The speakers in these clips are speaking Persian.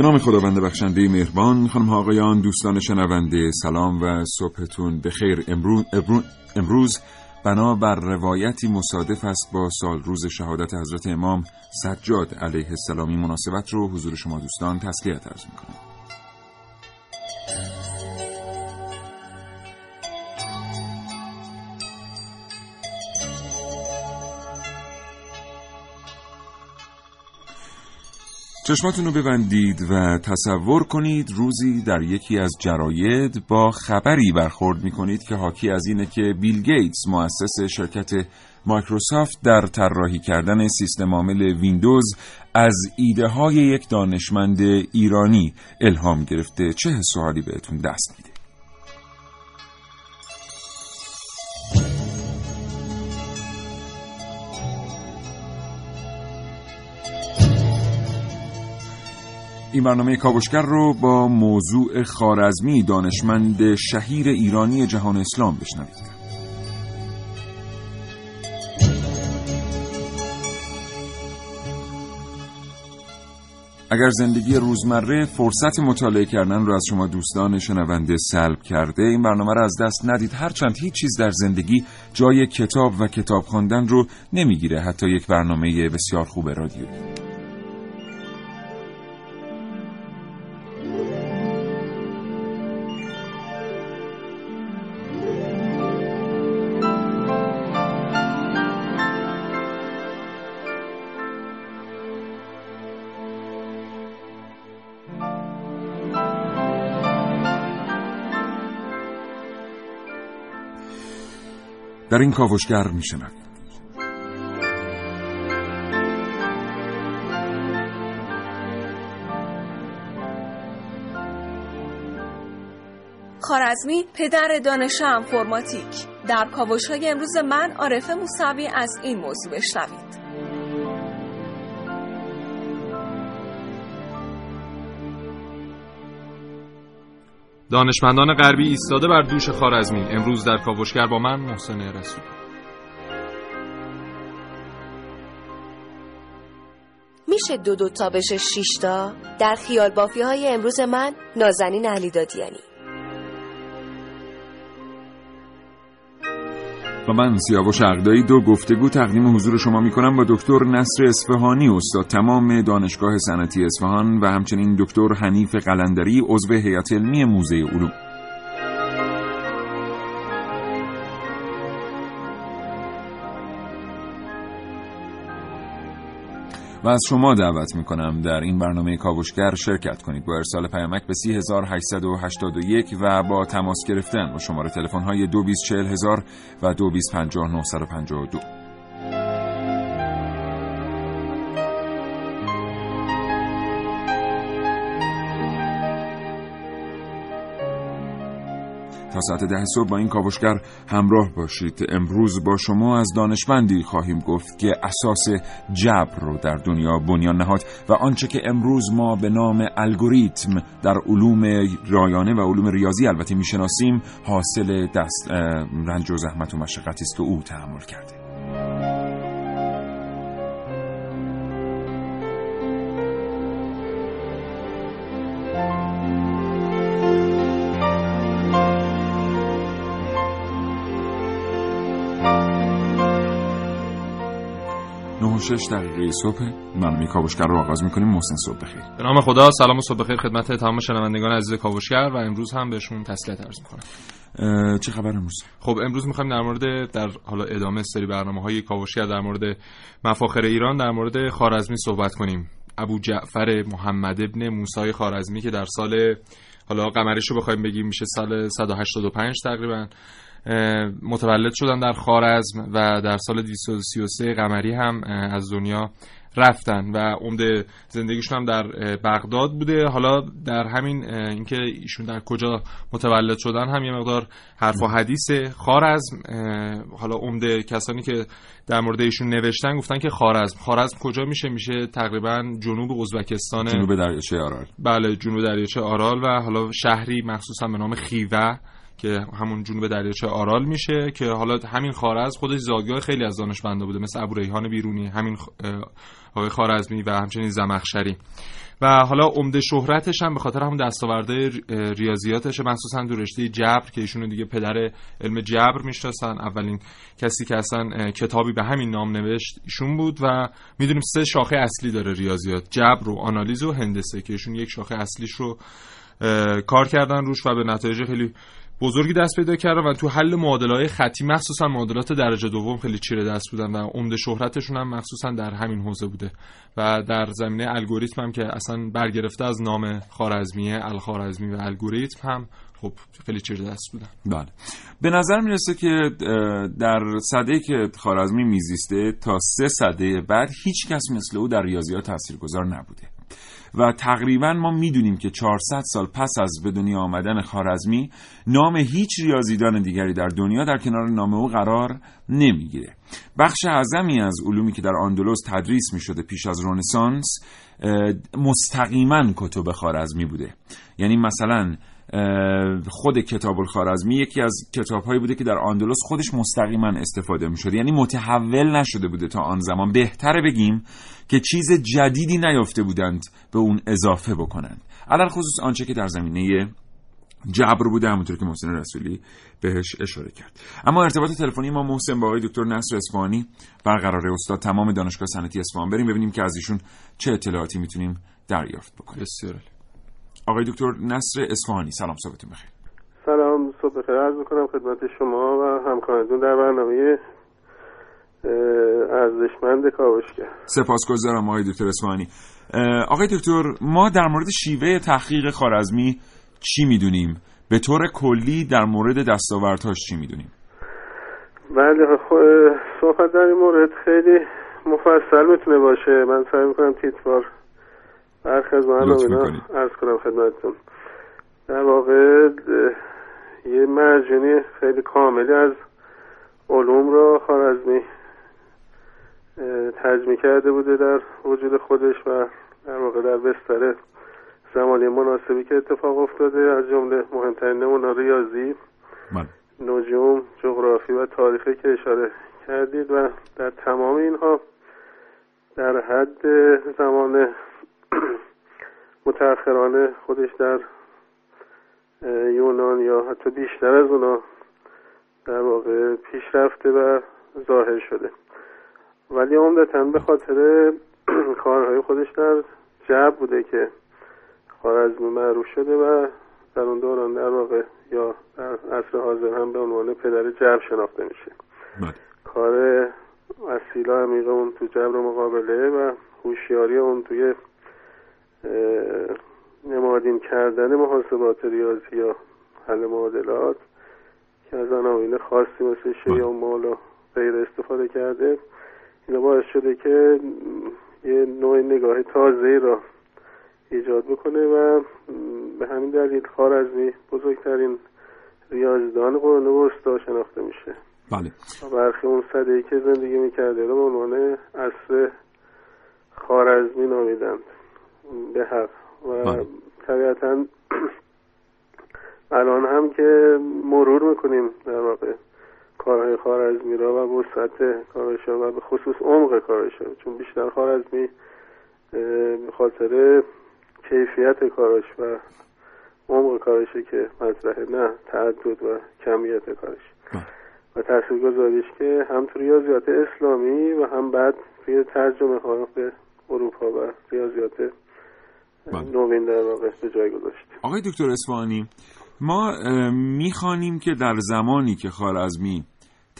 به نام خداوند بخشنده مهربان خانم آقایان دوستان شنونده سلام و صبحتون بخیر. امروز, امروز بنا بر روایتی مصادف است با سال روز شهادت حضرت امام سجاد علیه السلامی. مناسبت رو حضور شما دوستان تسلیت عرض می‌کنم. چشماتون رو ببندید و تصور کنید روزی در یکی از جراید با خبری برخورد می کنید که حاکی از اینه که بیل گیتس مؤسس شرکت مایکروسافت در طراحی کردن سیستم عامل ویندوز از ایده های یک دانشمند ایرانی الهام گرفته. چه حس حالی بهتون دست میده؟ این برنامه کاوشگر رو با موضوع خارزمی دانشمند شهیر ایرانی جهان اسلام بشنوید. اگر زندگی روزمره فرصت مطالعه کردن رو از شما دوستان شنونده سلب کرده این برنامه رو از دست ندید. هرچند هیچ چیز در زندگی جای کتاب و کتاب خواندن رو نمی‌گیره. حتی یک برنامه بسیار خوب رادیویی در این کاوشگر میشنوید خارزمی پدر دانش فرماتیک در کاوش های امروز من عارف موسوی از این موضوع بشنوید. دانشمندان غربی ایستاده بر دوش خارزمی امروز در کاوشگر با من محسن رسول. میشه دو دو تا بشه شیشتا؟ در خیال بافی های امروز من نازنین علی دادیانی و من سیاوش عقدایی دو گفتگو تقدیم حضور شما می کنم با دکتر نصر اصفهانی استاد تمام دانشگاه صنعتی اصفهان و همچنین دکتر حنیف قلندری عضو هیئت علمی موزه علوم. و از شما دعوت می کنم در این برنامه کاوشگر شرکت کنید. با ارسال پیامک به 3881 و با تماس گرفتن با شماره تلفن های 224000 و 225952 ساعت ده صبح با این کاوشگر همراه باشید. امروز با شما از دانشمندی خواهیم گفت که اساس جبر رو در دنیا بنیان نهاد و آنچه که امروز ما به نام الگوریتم در علوم رایانه و علوم ریاضی البته می‌شناسیم حاصل دست رنج و زحمت و مشقتی است که او تحمل کرده. 6 دقیقه صبح. برنامه کاوشگر رو آغاز می‌کنیم. محسن صبح بخیر. به نام خدا سلام و صبح بخیر خدمت تمام شنوندگان عزیز کاوشگر و امروز هم بهشون تسلیت عرض می‌کنم. چه خبر امروز؟ خب امروز می‌خوایم در مورد در حالا ادامه سری برنامه های کاوشگر در مورد مفاخر ایران در مورد خارزمی صحبت کنیم. ابو جعفر محمد ابن موسی خارزمی که در سال حالا قمریش رو بخوایم بگیم میشه سال 185 تقریبا. متولد شدن در خارزم و در سال 233 قمری هم از دنیا رفتن و عمده زندگیشون هم در بغداد بوده. حالا در همین اینکه ایشون در کجا متولد شدن هم یه مقدار حرف و حدیث خارزم حالا عمده کسانی که در مورد ایشون نوشتن گفتن که خارزم خارزم کجا میشه؟ میشه تقریبا جنوب ازبکستان جنوب دریاچه آرال. بله جنوب دریاچه آرال و حالا شهری مخصوصا به نام خیوه. که همون جنوب دریاچه آرال میشه که حالا همین خارز خودش زادگاه خیلی از دانشمندا بوده مثل ابو ریحان بیرونی همین آقای خارزمی و همچنین زمخشری. و حالا عمده شهرتش هم به خاطر همون دستاورده ریاضیاتش مخصوصا تو رشته جبر که ایشونو دیگه پدر علم جبر می‌شناسن. اولین کسی که اصلا کتابی به همین نام نوشت ایشون بود و می‌دونیم سه شاخه اصلی داره ریاضیات جبر و آنالیز و هندسه که ایشون یک شاخه اصلیش رو کار کردن روش و به نتایج خیلی بزرگی دست پیدا کردن و تو حل های خطی مخصوصا معادلات درجه دوم خیلی چیره دست بودن و عمده شهرتشون هم مخصوصا در همین حوزه بوده و در زمینه الگوریتم هم که اصلا برگرفته از نام خارزمیه الخارزمی و الگوریتم هم خب خیلی چیره دست بودن. بله. به نظر می‌رسه که در صده که خارزمی میزیسته تا سه صده بعد هیچ کس مثل او در ریاضیات تاثیرگذار نبوده. و تقریبا ما می‌دونیم که 400 سال پس از به دنیا آمدن خارزمی نام هیچ ریاضیدان دیگری در دنیا در کنار نام او قرار نمی‌گیره. بخش اعظمی از علومی که در آندلس تدریس می پیش از رنسانس مستقیما کتب خارزمی بوده. یعنی مثلا خود کتاب الخارزمی یکی از کتاب هایی بوده که در آندلس خودش مستقیما استفاده می شده یعنی متحول نشده بوده تا آن زمان. بهتره بگیم که چیز جدیدی نیافته بودند به اون اضافه بکنند. علال خصوص آنچه که در زمینه جبر بوده همونطور که محسن رسولی بهش اشاره کرد. اما ارتباط تلفنی ما محسن با آقای دکتر نصر اصفهانی برقرار استاد تمام دانشگاه صنعتی اصفهان. بریم ببینیم که از ایشون چه اطلاعاتی می‌تونیم دریافت بکنیم. بسیار آقای دکتر نصر اصفهانی سلام صبحتون بخیر. سلام صبح بخیر. عرض می‌کنم خدمت شما و همکارانتون در برنامه ارزشمند کاوشگر. سپاسگزارم آقای دکتر اصفهانی آقای دکتر ما در مورد شیوه تحقیق خارزمی چی می‌دونیم؟ به طور کلی در مورد دستاوردهاش چی می‌دونیم؟ بله صحبت در این مورد خیلی مفصل می‌تونه باشه. من سعی می‌کنم تیتوار برخی از من ارز کنم خدمتتون. در واقع یه مرجونی خیلی کاملی از علوم را خارزمی تجمی کرده بوده در وجود خودش و در واقع در بستر زمانی مناسبی که اتفاق افتاده از جمله مهمترین نمونه ریاضی من. نجوم جغرافی و تاریخی که اشاره کردید و در تمام اینها در حد زمان متأخرانه خودش در یونان یا حتی بیشتر از اونا در واقع پیشرفته و ظاهر شده ولی عمدتا به خاطر کارهای خودش در جب بوده که خارزمی معروف شده و در اون دوران در واقع یا در عصر حاضر هم به عنوان پدر جب شناخته میشه. بله. کار اصیل و عمیق اون تو جبر مقابله و هوشیاری اون توی نمادین کردن محاسبات ریاضی یا حل معادلات که از عناوین خاصی مثل شیء و مال و غیر استفاده کرده. اینا باعث شده که یه نوع نگاه تازه را ایجاد بکنه و به همین دلیل خارزمی بزرگترین ریاضیدان قرون وسطا شناخته میشه. بله. و برخی اون صده که زندگی می‌کرده رو به عنوان عصر خارزمی نامیدند. به حق. و بله. طبیعتا الان هم که مرور می‌کنیم در واقع. کارهای خارزمی را و وسعت کارش و به خصوص عمق کارش چون بیشتر خارزمی به خاطر کیفیت کارش و عمق کارشه که مطرحه نه تعدد و کمیت کارش بله. و تاثیر گذاریش که هم تو ریاضیات اسلامی و هم بعد توی ترجمه ها به اروپا و ریاضیات بله. نوین در واقع به جای گذاشت آقای دکتر اسفانی ما می‌خوانیم که در زمانی که خارزمی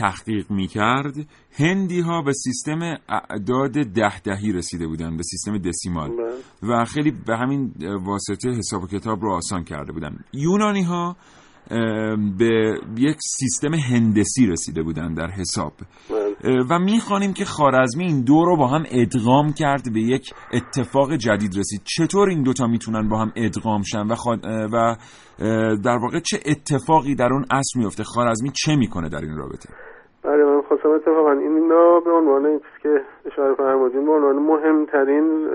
تحقیق می‌کرد هندی ها به سیستم اعداد ده دهی رسیده بودند به سیستم دسیمال بله. و خیلی به همین واسطه حساب و کتاب رو آسان کرده بودند یونانی ها به یک سیستم هندسی رسیده بودن در حساب بله. و می‌خوانیم که خارزمی این دو رو با هم ادغام کرد به یک اتفاق جدید رسید. چطور این دوتا می‌تونن با هم ادغام شن و, و در واقع چه اتفاقی در اون اصل میفته خارزمی چه می‌کنه در این رابطه؟ بله من خواستم اتفاقا اینا به عنوان این که اشاره فرمودین به عنوان مهمترین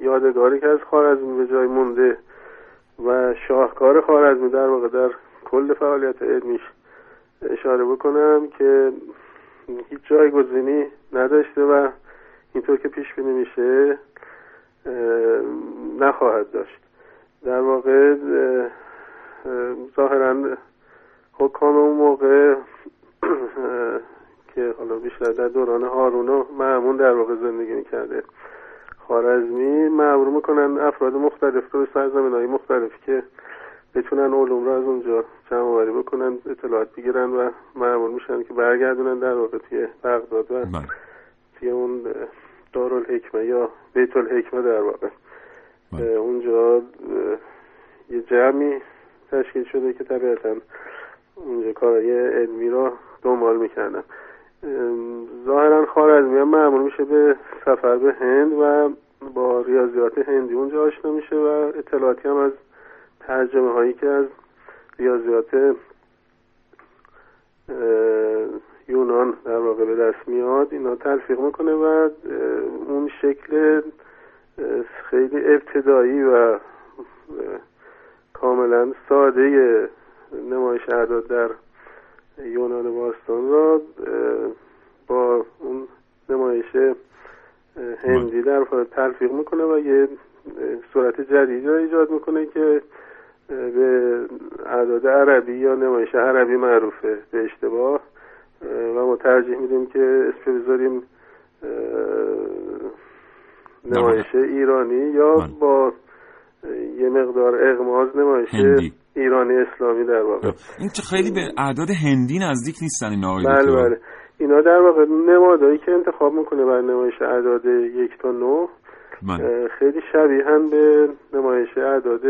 یادگاری که از خارزمی به جای مونده و شاهکار خارزمی در واقع در کل فعالیت علمیش اشاره بکنم که هیچ جایگزینی نداشته و اینطور که پیش بینی میشه اه، نخواهد داشت. در واقع اه، اه، ظاهرا حکام اون موقع که حالا بیشتر در دوران هارون و معمون در واقع زندگی می‌کرده. خارزمی معمول می‌کنن افراد مختلف رو سرزمین های مختلفی که بتونن علوم رو از اونجا جمع آوری بکنن اطلاعات بگیرن و معمول میشن که برگردونن در واقع توی بغداد و بله. توی اون دارالحکمه یا بیت الحکمه در واقع بله. اونجا یه جمعی تشکیل شده که طبیعتا اونجا کارهای علمی را دنبال می‌کردن ظاهرا خارزمی هم معمول میشه به سفر به هند و با ریاضیات هندی اونجا آشنا میشه و اطلاعاتی هم از ترجمه هایی که از ریاضیات یونان در واقع به دست میاد اینا تلفیق می‌کنه و اون شکل خیلی ابتدایی و کاملا ساده نمایش اعداد در یونان باستان را با اون نمایش هندی در تلفیق می‌کنه و یه صورت جدیدی را ایجاد می‌کنه که به اعداد عربی یا نمایش عربی معروفه به اشتباه اه، و ما ترجیح میدیم که اسم بذاریم نمایش ایرانی یا بله. با یه مقدار اغماز نمایش هندی. ایرانی اسلامی در واقع این که خیلی به اعداد هندی نزدیک نیستن این آقای بله. بله اینا در واقع نمادهایی که انتخاب می‌کنه بر نمایش اعداد یک تا نه بله. اه، خیلی شبیهن به نمایش اعداد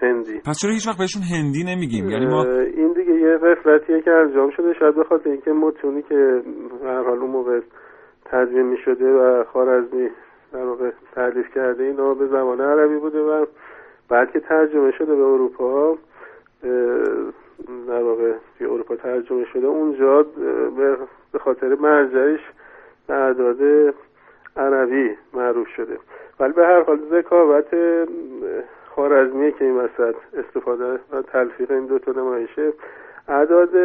هندی. پس چرا هیچ وقت بهشون هندی نمیگیم؟ یعنی ما این دیگه یه قفلتیه که انجام شده شاید به خاطر اینکه متونی که به هر حال اون موقع تدوین می شده و خارزمی در واقع تعلیف کرده اینا به زبان عربی بوده و بعد که ترجمه شده به اروپا در واقع توی اروپا ترجمه شده اونجا به- به خاطر مرجعش به اعداد عربی معروف شده. ولی به هر حال ذکاوت خارزمیه که این وسط استفاده و تلفیق این دوتا نمایشه. اعداد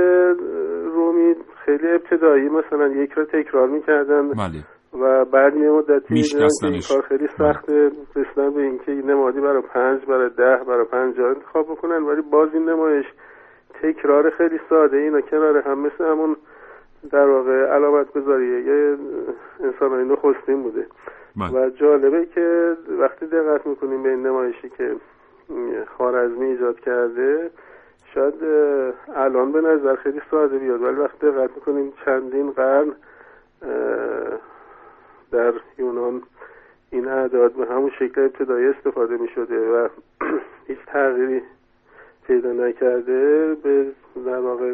رومی خیلی ابتدایی مثلا یک را تکرار می‌کردن بله. و بعد یه مدتی این. کار خیلی سخته رسیدن به اینکه این نمادی برای پنج برای ده برای پنجاه انتخاب بکنن. ولی باز این نمایش تکرار خیلی ساده اینا کنار هم مثل همون در واقع علامت گذاریه یه انسان های نخستین بوده. بله و جالبه که وقتی دقت می‌کنیم به این نمایشی که خارزمی ایجاد کرده شاید الان به نظر خیلی ساده بیاد ولی وقتی دقت می‌کنیم چندین قرن در یونان این اعداد به همون شکل ابتدایی استفاده می شده و هیچ تغییری پیدا نکرده به در واقع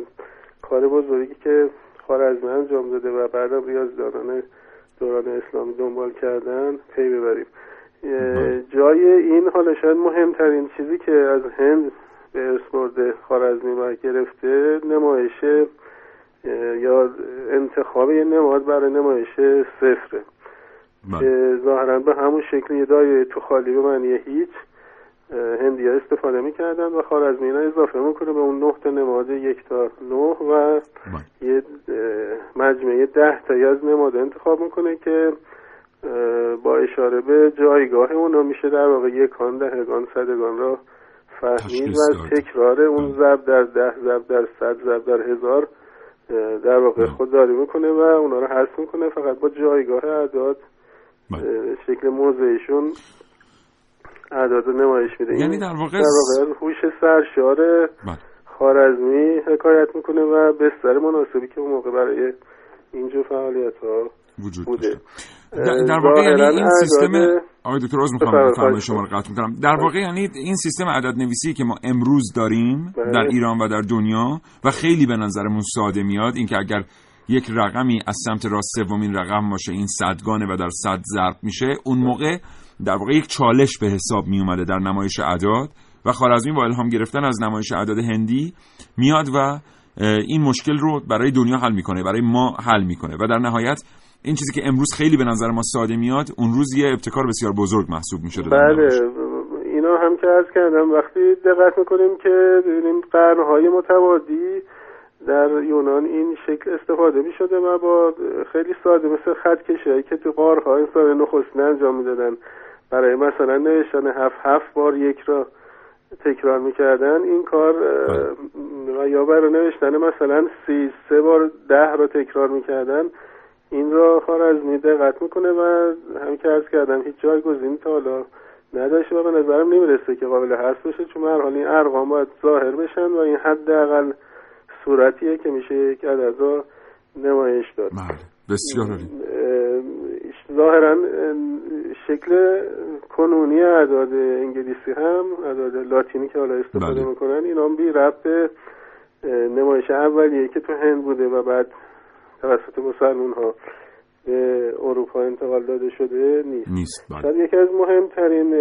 کار بزرگی که خارزمی انجام داده و بعدم ریاضیدانان دوران اسلامی دنبال کردن پی ببریم. اه، جای این حالا شاید مهمترین چیزی که از هند به ارث برده خارزمی بر گرفته نمایش یا انتخاب یه نماد برای نمایش صفره. بله. که ظاهرا به همون شکل یه دایره تو خالی به معنی هیچ هندی ها استفاده می‌کردن و خارزمی اینا اضافه می‌کنه به اون نه تا نماد یک تا نه و بله. یه مجموعه ده تایی از نماد انتخاب می‌کنه که با اشاره به جایگاه اونا میشه در واقع یکان دهگان صدگان را فهمید و تکرار اون ضرب در ده ضرب در صد ضرب در هزار در واقع بله. خودداری می‌کنه و اونا رو حذف می‌کنه فقط با جایگاه اعداد بله. شکل موضعیشون اعداد نمایش میده یعنی در واقع در واقع هوش سرشار بله. خارزمی حکایت می‌کنه و بستر مناسبی که اون موقع برای اینجور فعالیت ها وجود بوده. داشته در, واقع یعنی این سیستم آقای دکتر عذر می‌خوام بفرمایید، شما رو قطع می‌کنم در واقع یعنی این سیستم عدد نویسی که ما امروز داریم بله. در ایران و در دنیا و خیلی به نظرمون ساده میاد اینکه اگر یک رقمی از سمت راست سومین رقم باشه این صدگانه و در صد ضرب میشه اون موقع در واقع یک چالش به حساب می اومده در نمایش اعداد و خوارزمی با الهام گرفتن از نمایش اعداد هندی میاد و این مشکل رو برای دنیا حل می‌کنه برای ما حل می‌کنه و در نهایت این چیزی که امروز خیلی به نظر ما ساده میاد اون روز یه ابتکار بسیار بزرگ محسوب می‌شده بله اینا هم که عرض کردم وقتی دقت می‌کنیم که ببینیم قرنهای متوادی در یونان این شکل استفاده می شده و با خیلی ساده مثل خط کشی که تو قارها انسان نخستین انجام می‌دادن برای مثلا نوشتن هفت هفت بار یک را تکرار می‌کردن این کار یا برای نوشتن مثلا سی سه بار ده را تکرار می‌کردن این را خارزمی دقت می‌کنه و هم که عرض کردم هیچ جایگزینی تا حالا نداشته و به نظرم نمی‌رسه که قابل حذف بشه چون هر حال این ارقام باید ظاهر بشن و این حداقل صورتیه که میشه یک عدد را نمایش داد. بله بسیار عالی. ظاهرا اه، شکل کنونی اعداد انگلیسی هم اعداد لاتینی که حالا استفاده بله. می‌کنن اینا هم بی ربط به نمایش اولیه که تو هند بوده و بعد توسط مسلمون ها به اروپا انتقال داده شده نیست نیست بله شاید یکی از مهمترین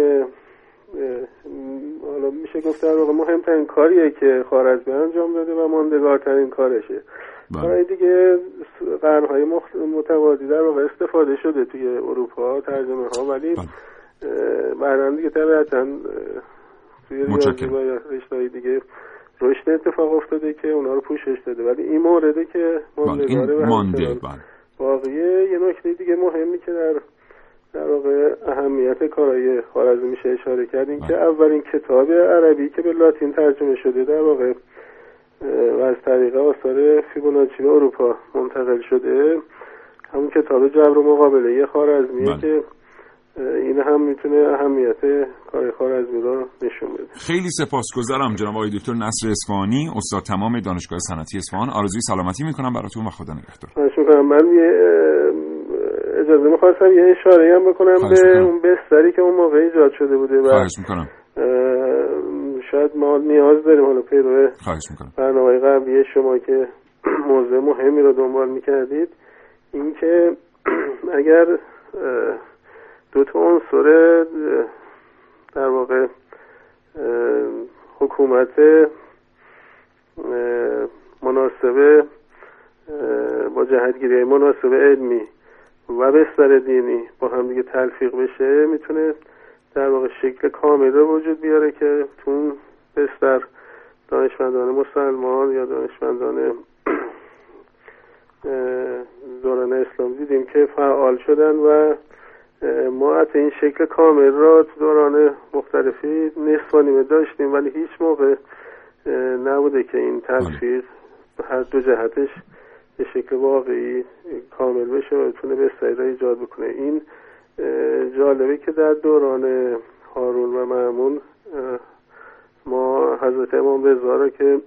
حالا میشه گفت در واقع مهمترین کاریه که خارزمی انجام داده و ماندگارترین کارشه. برای دیگه قرنهای مخ- متوادی در واقع استفاده شده توی اروپا ترجمه ها ولی بله. بعدا دیگه طبیعتا توی ریاضی. و دیگه رشد اتفاق افتاده که اونا رو پوشش داده ولی این مورده که بله مانده بله واقعیه یه نکته دیگه مهمی که در در واقع اهمیت کارهای خوارزمی میشه اشاره کرد این که بله. اولین کتاب عربی که به لاتین ترجمه شده در واقع و از طریق آثار فیبوناچی به اروپا منتقل شده. همون کتاب جبر و مقابله خوارزمیه بله. که این هم می‌تونه اهمیت کار خوارزمی رو نشون بده. خیلی سپاسگزارم جناب آقای دکتر نصر اصفهانی استاد تمام دانشگاه صنعتی اصفهان. آرزوی سلامتی می‌کنم براتون و خدا نگهدار. من یه اجازه می‌خواستم یه اشاره هم بکنم به. اون بستری که اون موقع ایجاد شده بوده و خواهش می‌کنم. شاید ما نیاز داریم حالا پیرو برنامه قبلی شما که موضوع مهمی رو دنبال می‌کردید اینکه اگر دو تا عنصر در واقع حکومت مناسبه با جهتگیری مناسب علمی و بستر دینی با هم دیگه تلفیق بشه می‌تونه در واقع شکل کامل رو وجود بیاره که تو اون بستر دانشمندان مسلمان یا دانشمندان دوران اسلام دیدیم که فعال شدن و ما حتی این شکل کامل را تو دوران مختلفی نصف و نیمه داشتیم ولی هیچ موقع نبوده که این تلفیق هر دو جهتش به شکل واقعی کامل بشه و بتونه بستری را ایجاد بکنه. این جالبه که در دوران هارون و معمون ما حضرت امام رضا را که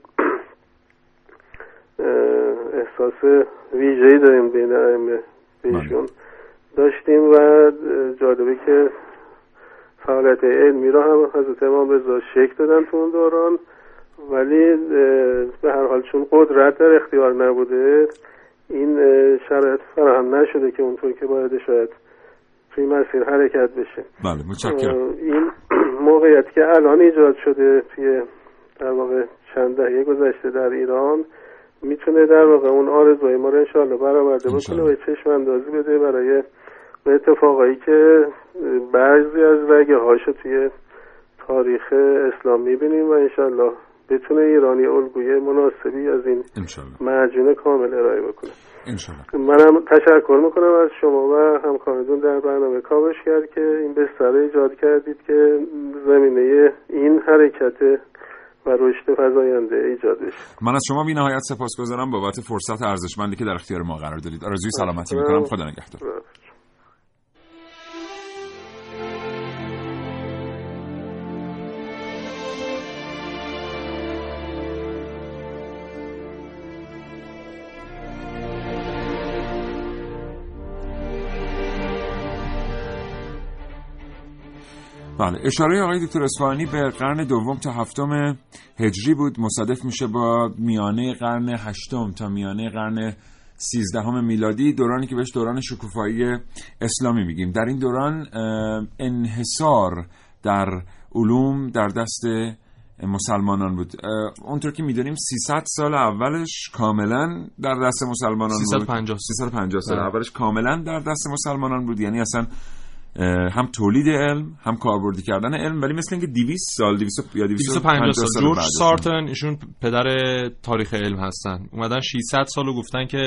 احساس ویژه‌ای داریم بین ائمه بهشون داشتیم و جالبه که فعالیت علمی را هم حضرت امام رضا شکل دادن تو اون دوران. ولی به هر حال چون قدرت در اختیار نبوده این شرایط فراهم نشده که اونطور که باید شاید توی مسیر حرکت بشه. بله متشکرم. این موقعیت که الان ایجاد شده توی در واقع چند دهه گذشته در ایران می‌تونه در واقع اون آرزوهای ما رو انشاءالله برآورده بکنه. و چشم اندازی بده برای اتفاقایی که بعضی از رگه هاشو توی تاریخ اسلام می‌بینیم و انشاءالله بتونه ایرانی الگوی مناسبی از این انشالله معجون کامل ارائه بکنه. انشالله منم تشکر می‌کنم از شما و همکارتون در برنامه کاوش کرد که این بستر ایجاد کردید که زمینه این حرکت و رشد فزاینده ایجاد من از شما بی نهایت سپاسگزارم بابت فرصت ارزشمندی که در اختیار ما قرار دادید آرزوی سلامتی می‌کنم. خدا نگهدار. بله. اشاره آقای دکتر اصفهانی به قرن دوم تا هفتم هجری بود. مصادف میشه با میانه قرن هشتم تا میانه قرن سیزدهم میلادی دورانی که بهش دوران شکوفایی اسلامی میگیم. در این دوران انحصار در علوم در دست مسلمانان بود. اونطور که می‌دونیم 300 سال اولش کاملا در دست مسلمانان 350 بود 350 سال. اولش کاملا در دست مسلمانان بود. یعنی اصلا هم تولید علم هم کاربردی کردن علم ولی مثل اینکه 200 سال 200 یا 250 سال, سال. جورج سارتن ایشون پدر تاریخ علم هستن. اومدن 600 سالو گفتن که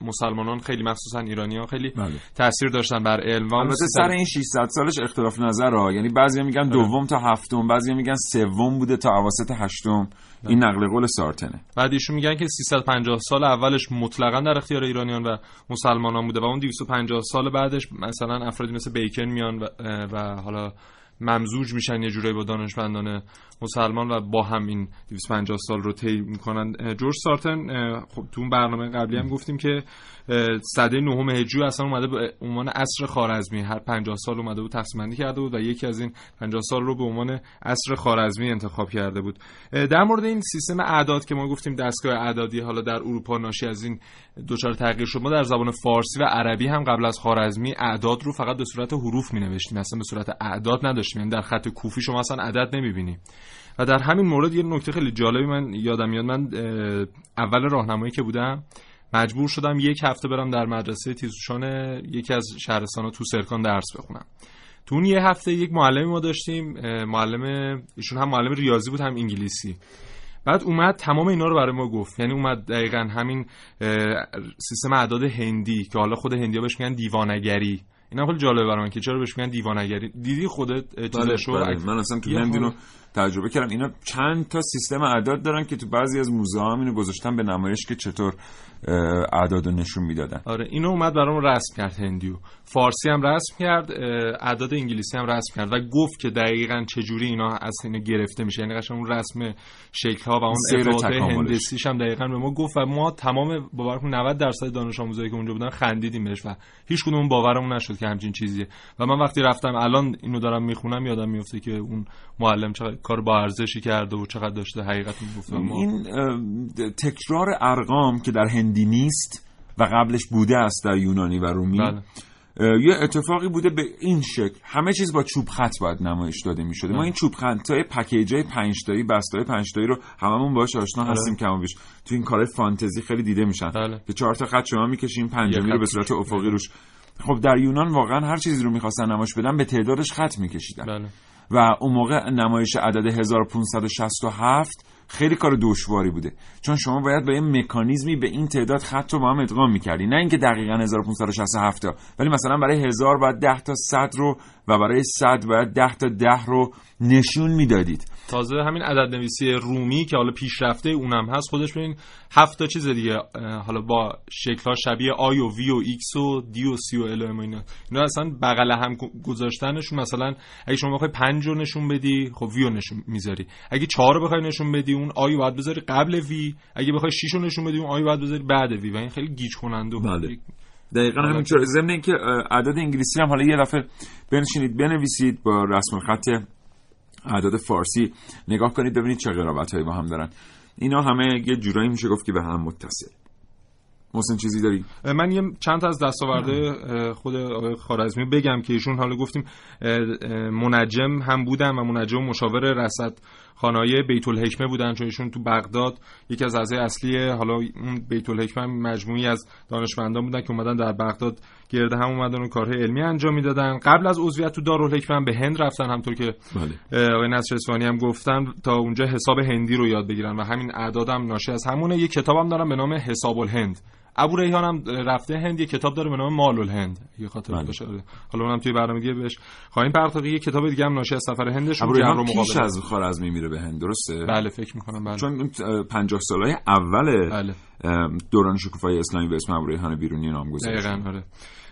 مسلمانان خیلی مخصوصا ایرانی ها خیلی بله. تاثیر داشتن بر علم. البته سر این 600 سالش اختلاف نظر ها. یعنی بعضی میگن بله. دوم تا هفتم بعضی میگن سوم بوده تا اواسط هشتم. این نقل قول سارتنه. بعد ایشون میگن که 350 سال اولش مطلقا در اختیار ایرانیان و مسلمانان بوده و اون 250 سال بعدش مثلا افرادی مثل بیکن میان و, و حالا ممزوج میشن یه جورایی با دانشمندان مسلمان و با هم این 250 سال رو طی می‌کنن. جورج سارتن خب تو اون برنامه قبلی هم گفتیم که صده نهم هجری اصلا اومده به عنوان عصر خارزمی هر 50 سال اومده بود تقسیم بندی کرده بود و یکی از این 50 سال رو به عنوان عصر خارزمی انتخاب کرده بود. در مورد این سیستم اعداد که ما گفتیم دستگاه اعدادی حالا در اروپا ناشی از این دچار تغییر شد. ما در زبان فارسی و عربی هم قبل از خارزمی اعداد رو فقط به صورت حروف می نوشتیم اصلا به صورت اعداد نداشتیم یعنی در خط کوفی شما اصلا عدد نمی‌بینیم و در همین مورد یه نکته خیلی جالبی من یادم میاد. من اول راهنمایی که بودم مجبور شدم یک هفته برم در مدرسه تیزوشان یکی از شهرستان تو سرکان درس بخونم. تو اون یه هفته یک معلمی ما داشتیم معلم ایشون هم معلم ریاضی بود هم انگلیسی. بعد اومد تمام اینا رو برای ما گفت. یعنی اومد دقیقا همین سیستم اعداد هندی که حالا خود هندی بهش میگن دیوانگری. اینا خیلی جالبه برام که چرا بهش میگن دیوانگری. دیدی خودت چیزشو بله بله. من اصلا تو هند اینو تجربه کردم. اینا چند تا سیستم اعداد دارن که تو بعضی از موزه ها اینو گذاشتن به نمایش که چطور اعداد نشون می‌دادن. آره اینو اومد برام رسم کرد هندیو. فارسی هم رسم کرد اعداد انگلیسی هم رسم کرد و گفت که دقیقا چجوری اینا از اینه گرفته میشه. یعنی قشنگ اون رسم شکل ها و اون افراط هندسیش هم دقیقا به ما گفت و ما تمام باور 90 درصد دانش آموزایی که اونجا بودن خندیدیم بهش و هیچ کدوم باورمون نشد که همچین چیزیه. و من وقتی رفتم الان اینو دارم می‌خونم یادم میفته که اون معلم چقدر کار با ارزشی کرده و چقدر داشته حقیقت می‌گفت این تکرار ارقام که در هندی نیست و قبلش بوده است در یونانی و رومی بله. یه اتفاقی بوده به این شکل. همه چیز با چوب خط باید نمایش داده می شده ما این چوب خط های پکیج های پنج تایی بسته های پنج تایی رو هممون باهاش آشنا بله. هستیم کم بیش تو این کار فانتزی خیلی دیده میشن. بله. که چهار تا خط شما می‌کشین پنجمی رو به صورت افقی روش. خب در یونان واقعا هر چیزی رو می‌خواستن نمایش بدن به تعدادش خط میکشیدن. بله. و اون موقع نمایش عدد 1567 خیلی کار دشواری بوده. چون شما باید با یه مکانیزمی به این تعداد خط رو با هم ادغام می‌کردی. نه اینکه دقیقا 1567 تا. ولی مثلا برای 1000 باید 10 تا 100 رو و برای 100 باید 10 تا 10 رو نشون می‌دادید. تازه همین عدد نویسی رومی که حالا پیشرفته اونم هست خودش ببین هفت تا چیز دیگه حالا با شکل ها شبیه I و V و X و D و C و L و اینا. اینا اصلا بغل هم گذاشتنشون مثلا اگه شما بخوای 5 رو نشون بدی خب V رو نشون می‌ذاری. اگه 4 رو بخوای نشون بدی اون آی باید بذاری قبل وی. اگه بخوای 6 رو نشون بدی اون آی باید بذاری بعد وی. و این خیلی گیج کننده بله. دقیقا همینطور ضمن اینکه عدد انگلیسی هم حالا یه دفعه بنشینید بنویسید با رسم خط اعداد فارسی. نگاه کنید ببینید چه قرابت هایی با هم دارن. اینا همه یه جورایی میشه گفت که به هم متصل. محسن چیزی داری؟ من یه چند تا از دستاورده خود خارزمی بگم که ایشون حالا گفتیم منجم هم بودن و منجم مشاور رصد خانای بیت الحکمه بودن چون ایشون تو بغداد یکی از اعضای اصلی حالا اون بیت الحکمه مجموعی از دانشمندان بودن که اومدن در بغداد گرد هم اومدن و کارهای علمی انجام می‌دادن. قبل از عضویت تو دارالحکمه به هند رفتن همطور که بله. آقای نصر اصفهانی هم گفتن تا اونجا حساب هندی رو یاد بگیرن و همین اعدادم ناشی از همونه. یه کتابم دارم به نام حساب الهند ابو ریحان هم رفته هند یه کتاب داره به نام مال الهند یه خاطر. باشه. حالا اونم توی برنامه دیگه بهش خواهیم پرداخت. یه کتاب دیگه هم ناشی از سفر هندش ابو ریحان پیش از خارزمی میره به هند درسته؟ بله فکر می‌کنم بله. چون 50 سالهای اول بله. دوران شکوفایی اسلامی به اسم ابو ریحان بیرونی نام گذاشته آره.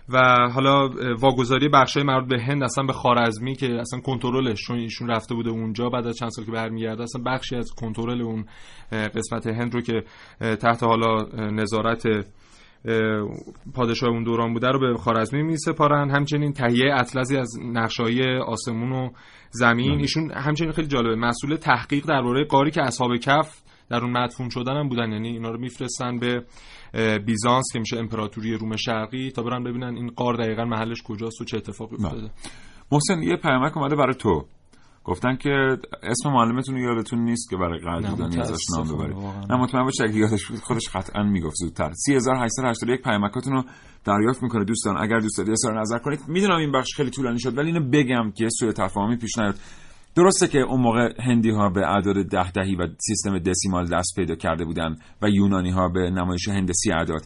و حالا واگذاری بخشای مربوط به هند اصلا به خارزمی که اصلا کنترلش چون ایشون رفته بوده اونجا بعد از چند سال که برمیگرده اصلا بخشی از کنترل اون قسمت هند رو که تحت حالا نظارت پادشاه اون دوران بوده رو به خارزمی می سپارن همچنین تهیه اطلسی از نقشای آسمون و زمین. بله. ایشون همچنین خیلی جالبه. مسئول تحقیق درباره قاری که اصحاب کف در اون مدفون شدن هم بودن. یعنی اینا رو میفرستن به بیزانس که میشه امپراتوری روم شرقی تا برن ببینن این قار دقیقا محلش کجاست و چه اتفاقی بله. افتاده. محسن یه پیامک اومده برای تو. گفتن که اسم معلمتون یادتون نیست که برای قدردانی ازش نام ببرید. نه مطمئن باشید اگه یادش بود خودش قطعا می‌گفت زودتر. 3881 پیامکاتون رو دریافت می‌کنه دوستان. اگر دوست دارید اظهار نظر کنید می‌دونم این بخش خیلی طولانی شد ولی اینو بگم که سوء تفاهمی پیش نیاد. درسته که اون موقع هندی ها به اعداد ده دهی و سیستم دسیمال دست پیدا کرده بودن و یونانی ها به نمایش هندسی اعداد.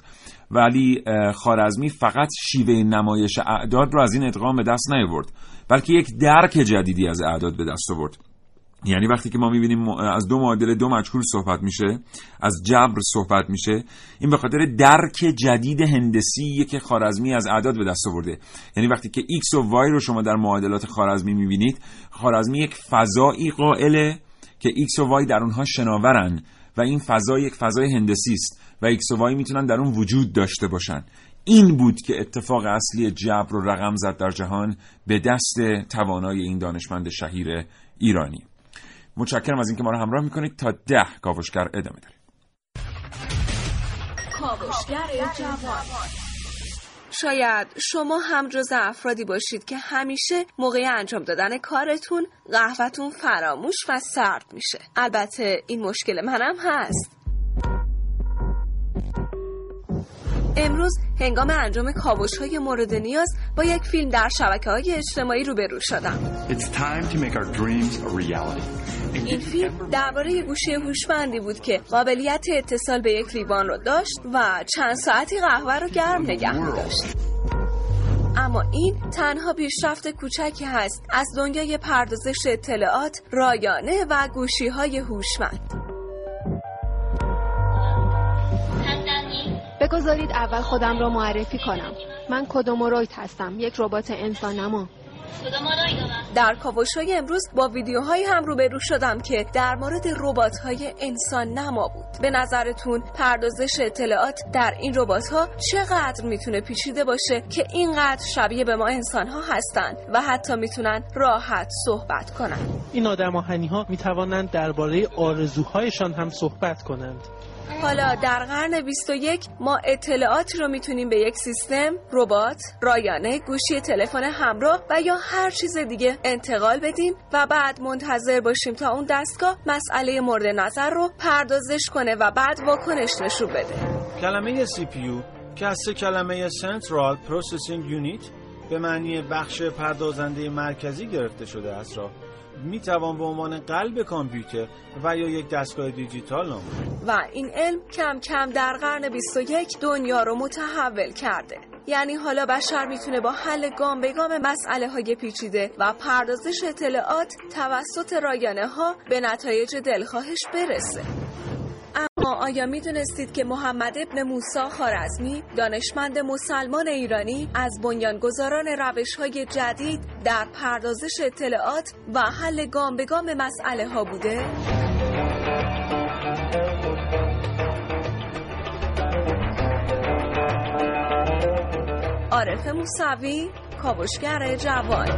ولی خارزمی فقط شیوه نمایش اعداد رو از این ادغام به دست نیاورد بلکه یک درک جدیدی از اعداد به دست آورد. یعنی وقتی که ما می‌بینیم از دو معادل دو مجهول صحبت میشه از جبر صحبت میشه این به خاطر درک جدید هندسی که خارزمی از اعداد به دست آورده. یعنی وقتی که x و y رو شما در معادلات خارزمی می‌بینید خارزمی یک فضایی قائله که x و y در اونها شناورن و این فضا یک فضای هندسی است و x و y می‌تونن در اون وجود داشته باشن. این بود که اتفاق اصلی جبر رو رقم زد در جهان به دست توانای این دانشمند شهیر ایرانی. متشکرم از اینکه ما رو همراه می‌کنید. تا ده کاوشگر ادامه داریم کاوشگر شاید شما هم جز افرادی باشید که همیشه موقع انجام دادن کارتون قهوهتون فراموش و سرد میشه. البته این مشکل منم هست. امروز هنگام انجام کاوش های مورد نیاز با یک فیلم در شبکه های اجتماعی روبرو شدم. این فیلم درباره گوشی هوشمندی بود که قابلیت اتصال به یک لیوان رو داشت و چند ساعتی قهوه رو گرم نگه داشت اما این تنها پیشرفت کوچکی هست از دنیای پردازش اطلاعات رایانه و گوشی های هوشمند. بگذارید اول خودم را معرفی کنم. من کدومورویت هستم؟ یک ربات انسان نما در کاوش های امروز با ویدیوهایی هم روبرو شدم که در مورد ربات های انسان نما بود. به نظرتون پردازش اطلاعات در این ربات ها چقدر می‌تونه پیچیده باشه که اینقدر شبیه به ما انسان ها هستند و حتی می‌تونن راحت صحبت کنن؟ این آدم ها می‌توانند درباره آرزوهایشان هم صحبت کنند. حالا در قرن 21 ما اطلاعاتی رو می‌تونیم به یک سیستم، ربات، رایانه، گوشی تلفن همراه و یا هر چیز دیگه انتقال بدیم و بعد منتظر باشیم تا اون دستگاه مسئله مورد نظر رو پردازش کنه و بعد واکنش نشون بده. کلمه CPU که از کلمه Central Processing Unit به معنی بخش پردازنده مرکزی گرفته شده است را می توان به عنوان قلب کامپیوتر و یا یک دستگاه دیجیتال نام و این علم کم کم در قرن 21 دنیا رو متحول کرده. یعنی حالا بشر می‌تونه با حل گام به گام مسئله های پیچیده و پردازش اطلاعات توسط رایانه ها به نتایج دلخواهش برسه. اما آیا می‌دونستید که محمد ابن موسا خارزمی دانشمند مسلمان ایرانی از بنیانگذاران روش های جدید در پردازش اطلاعات و حل گام به گام مسئله ها بوده؟ عارف موسوی کاوشگر جوان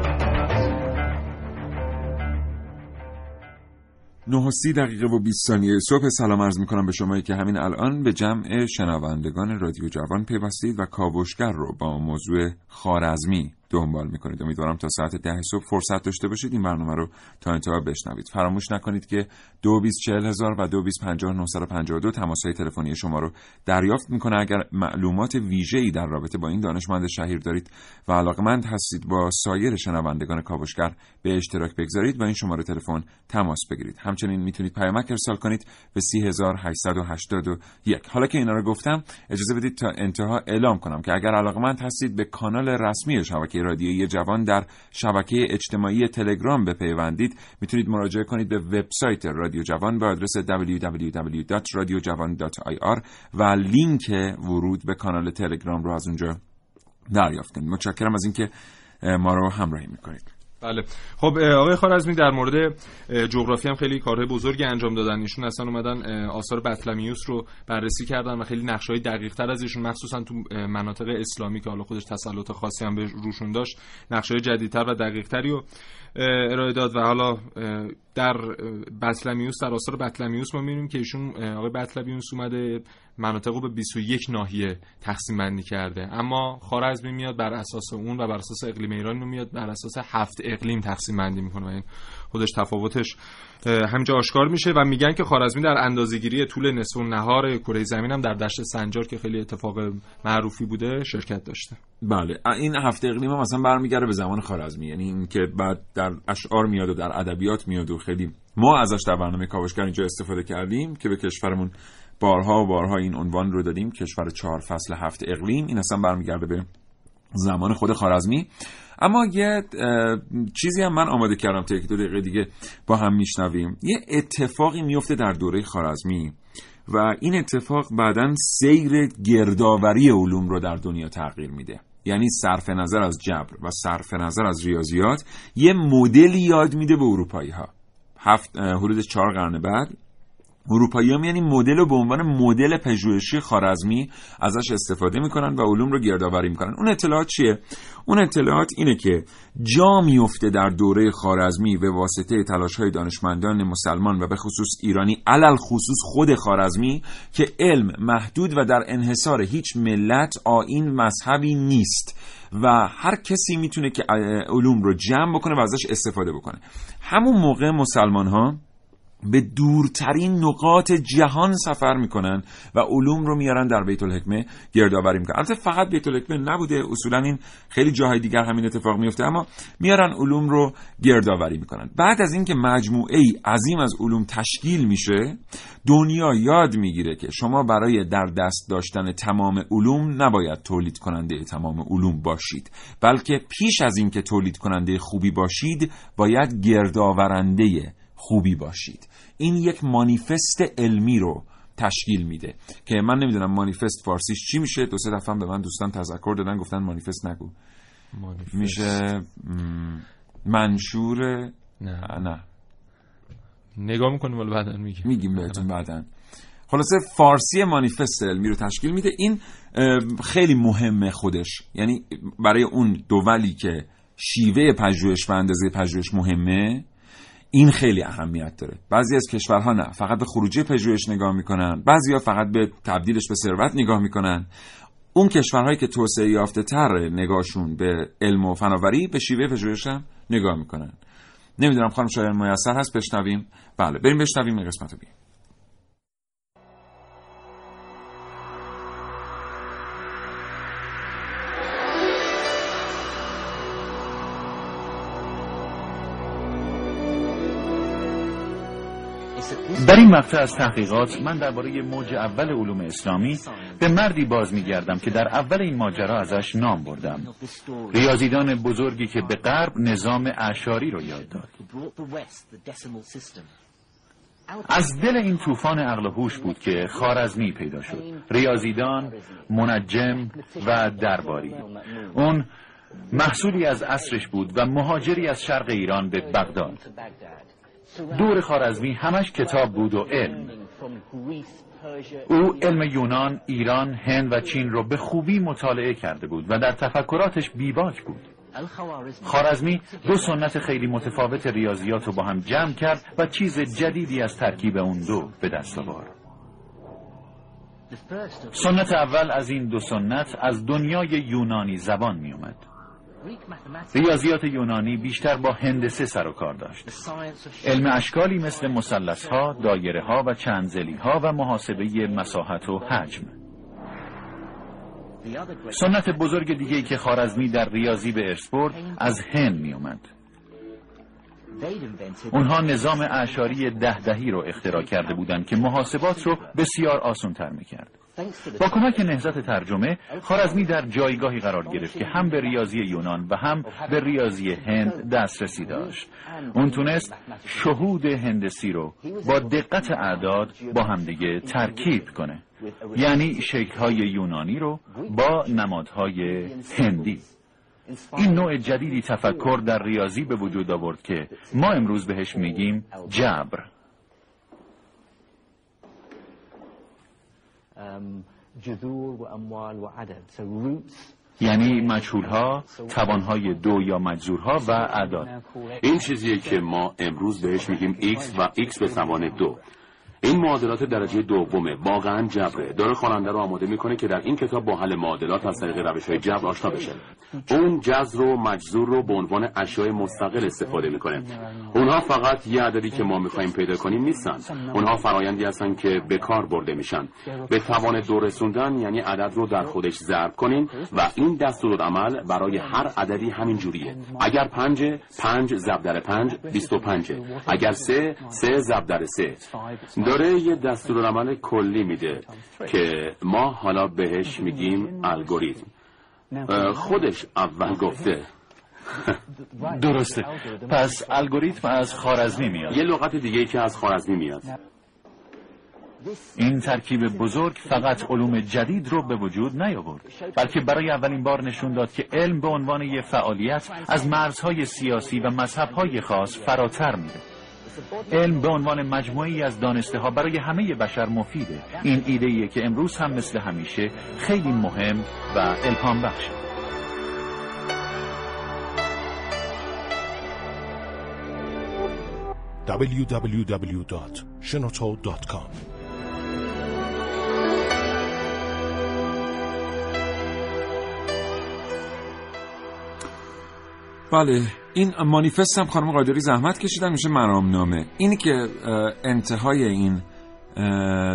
9 سی دقیقه و 20 ثانیه صبح. سلام عرض می‌کنم به شمایی که همین الان به جمع شنوندگان رادیو جوان پیوستید و کاوشگر رو با موضوع خارزمی دنبال می‌کنید. امیدوارم تا ساعت ده صبح فرصت داشته باشید این برنامه رو تا انتها بشنوید. فراموش نکنید که دو هزار و دو دو تماس های تلفنی شما رو دریافت می‌کنه. اگر معلومات ای در رابطه با این دانشمند شهیر دارید و علاقمند هستید با سایر شنوندگان کاوشگر به اشتراک بگذارید و این شماره تلفن تماس بگیرید. همچنین می‌تونید پیامک ارسال کنید به یک. حالا که اینا رو گفتم اجازه بدید تا انتها اعلام کنم که اگر علاقمند هستید به کانال رسمی شبکه رادیویی جوان در شبکه اجتماعی تلگرام بپیوندید. می‌تونید مراجعه کنید به وبسایت رادیو جوان به آدرس www.radiojavan.ir و لینک ورود به کانال تلگرام رو از اونجا دریافت کنید متشکرم از اینکه ما رو همراهی می‌کنید. بله. خب آقای خارزمی در مورد جغرافی هم خیلی کارهای بزرگی انجام دادن. ایشون اصلا اومدن آثار بطلمیوس رو بررسی کردن و خیلی نقشه‌های دقیق تر از ایشون مخصوصا تو مناطق اسلامی که حالا خودش تسلط خاصی هم به روشون داشت نقشه‌های جدیدتر و دقیقتری رو ارائه داد و حالا در بطلمیوس در آثار بطلمیوس ما می‌بینیم که ایشون آقای بطلمیوس اومده مناطق رو به 21 ناحیه تقسیم بندی کرده. اما خارزمی میاد بر اساس اون و بر اساس اقلیم ایران میاد بر اساس هفت اقلیم تقسیم بندی می‌کنه. خودش تفاوتش همینجا آشکار میشه و میگن که خارزمی در اندازه‌گیری طول نصف نهار کره زمین هم در دشت سنجار که خیلی اتفاق معروفی بوده شرکت داشته. بله. این هفته اقلیم هم مثلا برمیگرده به زمان خارزمی. یعنی اینکه بعد در اشعار میاد و در ادبیات میاد و خیلی ما ازش در برنامه کاوشگر اینجا استفاده کردیم که به کشورمون بارها و بارها این عنوان رو دادیم. کشور چهار فصل هفت اقلیم. این اصلا برمیگرده به زمان خود خارزمی. اما یه چیزی هم من آماده کردم تا یک دو دقیقه دیگه با هم میشنویم. یه اتفاقی میفته در دوره خارزمی و این اتفاق بعدا سیر گردآوری علوم رو در دنیا تغییر میده. یعنی صرف نظر از جبر و صرف نظر از ریاضیات یه مدلی یاد میده به اروپایی ها هفت حدود چهار قرن بعد اروپایی هم یعنی مدل رو به عنوان مدل پژوهشی خارزمی ازش استفاده می‌کنن و علوم رو گردآوری می‌کنن. اون اطلاعات چیه؟ اون اطلاعات اینه که جا میفته در دوره خارزمی به واسطه تلاش های دانشمندان مسلمان و به خصوص ایرانی علل خصوص خود خارزمی که علم محدود و در انحصار هیچ ملت آین مذهبی نیست و هر کسی می‌تونه که علوم رو جمع بکنه و ازش استفاده بکنه. همون موقع مسلمان ها به دورترین نقاط جهان سفر می‌کنن و علوم رو میارن در بیت الحکمه گردآوری می‌کنن. البته فقط بیت الحکمه نبوده اصولا این خیلی جاهای دیگر همین اتفاق میفته اما میارن علوم رو گردآوری می‌کنن. بعد از اینکه مجموعه ای عظیم از علوم تشکیل میشه دنیا یاد می‌گیره که شما برای در دست داشتن تمام علوم نباید تولید کننده تمام علوم باشید بلکه پیش از اینکه تولید کننده خوبی باشید باید گردآورنده خوبی باشید. این یک مانیفست علمی رو تشکیل میده که من نمی‌دونم مانیفست فارسیش چی میشه. دو سه دفعه به من دوستان تذکر دادن گفتن مانیفست نگو. مانیفست. میشه منشور نه. نه. نگاه می‌کنیم ولی بعدا میگیم. میگیم بهتون بعدا. خلاصه فارسی مانیفست علمی رو تشکیل میده. این خیلی مهمه خودش. یعنی برای اون دولی که شیوه پژوهش و اندازه پژوهش مهمه این خیلی اهمیت داره. بعضی از کشورها نه. فقط به خروجی پژوهش نگاه می‌کنن. بعضی ها فقط به تبدیلش به ثروت نگاه می‌کنن. اون کشورهایی که توسعه یافته تر نگاهشون به علم و فناوری به شیوه پژوهش هم نگاه می‌کنن. نمی‌دونم خانم شاید میسر هست؟ بشنویم. بله بریم بشنویم این قسمت رو بیم در این مقطع از تحقیقات من درباره موج اول علوم اسلامی به مردی باز میگردم که در اول این ماجرا ازش نام بردم. ریاضیدان بزرگی که به غرب نظام اعشاری رو یاد داد. از دل این طوفان عقل و هوش بود که خارزمی پیدا شد. ریاضیدان منجم و درباری. اون محصولی از عصرش بود و مهاجری از شرق ایران به بغداد. دور خارزمی همش کتاب بود و علم. او علم یونان، ایران، هند و چین رو به خوبی مطالعه کرده بود و در تفکراتش بیباک بود. خارزمی دو سنت خیلی متفاوت ریاضیات رو با هم جمع کرد و چیز جدیدی از ترکیب اون دو به دست آورد. سنت اول از این دو سنت از دنیای یونانی زبان می اومد ریاضیات یونانی بیشتر با هندسه سر و کار داشت. علم اشکالی مثل مسلس ها، دایره ها و چندزلی ها و محاسبه مساحت و حجم. سنت بزرگ دیگه که خارزمی در ریاضی به ارث برد از هند می اومد اونها نظام اعشاری ده دهی رو اختراع کرده بودند که محاسبات رو بسیار آسان تر می کرد. با کمک نهزت ترجمه خارزمی در جایگاهی قرار گرفت که هم به ریاضی یونان و هم به ریاضی هند دسترسی داشت. اون تونست شهود هندسی رو با دقت اعداد با همدیگه ترکیب کنه. یعنی شکلهای یونانی رو با نمادهای هندی. این نوع جدیدی تفکر در ریاضی به وجود آورد که ما امروز بهش میگیم جبر. جذور و اموال و عدد. So roots. یعنی مجهولها، توانهای دو یا مجزورها و اعداد. این چیزیه که ما امروز بهش میگیم x و x به توان دو. این معادلات درجه دومه. واقعا جبره. داره خواننده رو آماده می‌کنه که در این کتاب با حل معادلات از طریق روش های جبر آشنا بشه. اون جذر و مجذور رو به عنوان اشیاء مستقل استفاده می‌کنه. اونها فقط یه عددی که ما می‌خوایم پیدا کنیم نیستن. اونها فرایندی هستن که به کار برده میشن. به توان دو رسوندن یعنی عدد رو در خودش ضرب کنین و این دستور عمل برای هر عددی همین جوریه. اگر پنج پنج ضرب در پنج بیست و پنجه. اگر سه سه ضرب در سه. داره یه دستورالعمل کلی میده که ما حالا بهش میگیم الگوریتم. خودش اول گفته. درسته. پس الگوریتم از خارزمی میاد. یه لغت دیگه که از خارزمی میاد. این ترکیب بزرگ فقط علوم جدید رو به وجود نیاورد بلکه برای اولین بار نشون داد که علم به عنوان یک فعالیت از مرزهای سیاسی و مذهبهای خاص فراتر میره. علم به عنوان مجموعی از دانسته ها برای همه بشر مفیده. این ایده ایه که امروز هم مثل همیشه خیلی مهم و الهام بخشه www.shenoto.com بله. این مانیفست هم خانم قادری زحمت کشیدن میشه مرامنامه اینی که انتهای این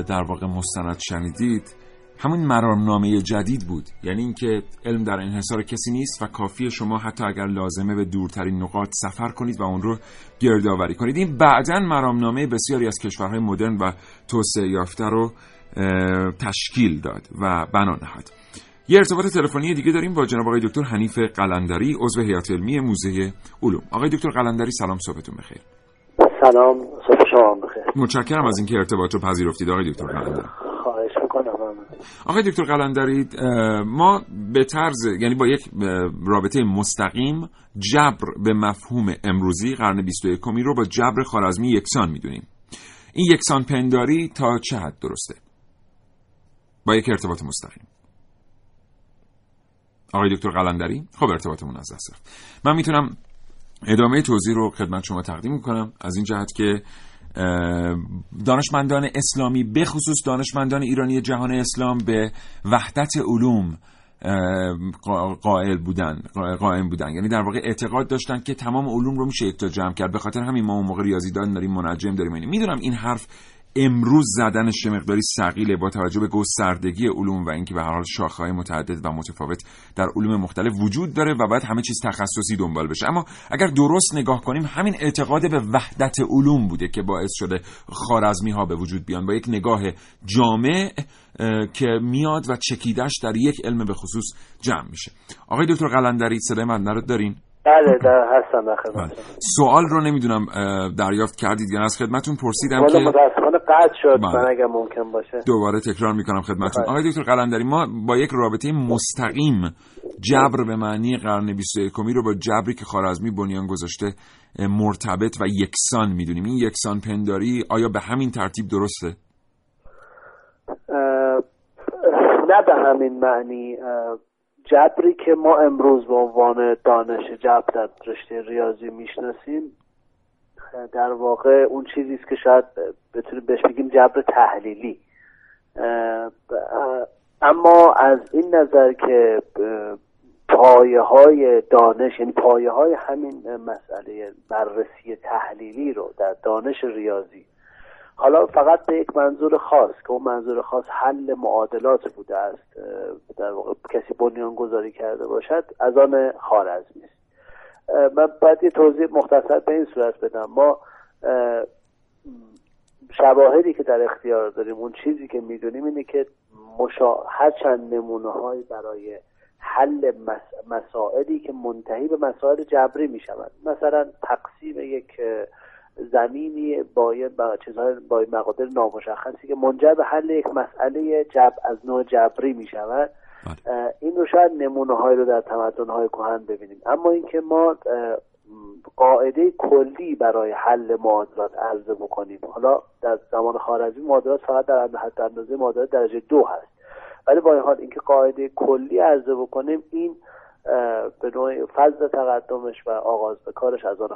در واقع مستند شنیدید همون مرامنامه جدید بود. یعنی اینکه علم در انحصار کسی نیست و کافی شما حتی اگر لازمه به دورترین نقاط سفر کنید و اون رو گردآوری کنید. این بعدا مرامنامه بسیاری از کشورهای مدرن و توسعه یافته رو تشکیل داد و بنا نهاد. یه ارتباط تلفنی دیگه داریم با جناب آقای دکتر حنیف قلندری عضو هیئت علمی موزه علوم. آقای دکتر قلندری سلام صبحتون بخیر. سلام صبح شما بخیر. متشکرم از اینکه ارتباط رو پذیرفتید آقای دکتر قلندری. خواهش می‌کنم. آقای دکتر قلندری ما به طرز یعنی با یک رابطه مستقیم جبر به مفهوم امروزی قرن 21 رو با جبر خارزمی یکسان می‌دونیم. این یکسان پنداری تا چه حد درسته؟ با یک ارتباط مستقیم. آقای دکتر قلندری خب ارتباطمون از دست رفت. من می‌تونم ادامه توضیح رو خدمت شما تقدیم می‌کنم. از این جهت که دانشمندان اسلامی به خصوص دانشمندان ایرانی جهان اسلام به وحدت علوم قائل بودن قائم بودن. یعنی در واقع اعتقاد داشتن که تمام علوم رو میشه یک جمع کرد. به خاطر همین ما اون موقع ریاضیدان داریم منجم داریم. می‌دونم این حرف امروز زدنش مقداری سقیله با توجه به گستردگی علوم و اینکه به هر حال شاخه‌های متعدد و متفاوت در علوم مختلف وجود داره و باید همه چیز تخصصی دنبال بشه. اما اگر درست نگاه کنیم همین اعتقاد به وحدت علوم بوده که باعث شده خارزمی ها به وجود بیان. با یک نگاه جامع که میاد و چکیدش در یک علم به خصوص جمع میشه. آقای دکتر قلندری صدای من رو دارین؟ بله در هستم در بله. سوال رو نمی‌دونم دریافت کردید یا از خدمتون پرسیدم که متاسفانه قطع شد. بله. من اگر ممکن باشه. دوباره تکرار می‌کنم خدمتون بله. آقای دکتر قلندری ما با یک رابطه مستقیم جبر به معنی قرن 21 رو با جبری که خارزمی بنیان گذاشته مرتبط و یکسان می‌دونیم. این یکسان پنداری آیا به همین ترتیب درسته؟ نه به همین معنی. جبری که ما امروز به عنوان دانش جبر در رشته ریاضی می‌شناسیم در واقع اون چیزی است که شاید بتونیم بهش بگیم جبر تحلیلی. اما از این نظر که پایه های دانش یعنی پایه های همین مسئله بررسی تحلیلی رو در دانش ریاضی حالا فقط به یک منظور خاص که اون منظور خاص حل معادلات بوده است در واقع کسی بنیان گذاری کرده باشد از آن خارزمی است. من باید یه توضیح مختصر به این صورت بدم. ما شواهدی که در اختیار داریم اون چیزی که می‌دونیم اینه که مشا... هر چند نمونه های برای حل مسائلی که منتهی به مسائل جبری می شود مثلا تقسیم یک زمینی با با چیزهای با مقادیر نامشخصی که منجر به حل یک مسئله جب از نوع جبری می شود این رو شاید نمونه های رو در تمدن های کهن ببینیم. اما اینکه ما قاعده کلی برای حل معادلات عرضه بکنیم. حالا در زمان خارزمی معادلات فقط در حد اندازه معادلات درجه دو هست. ولی با این حال اینکه قاعده کلی عرضه بکنیم این به نوع فضل تقدمش و آغاز به کارش از آن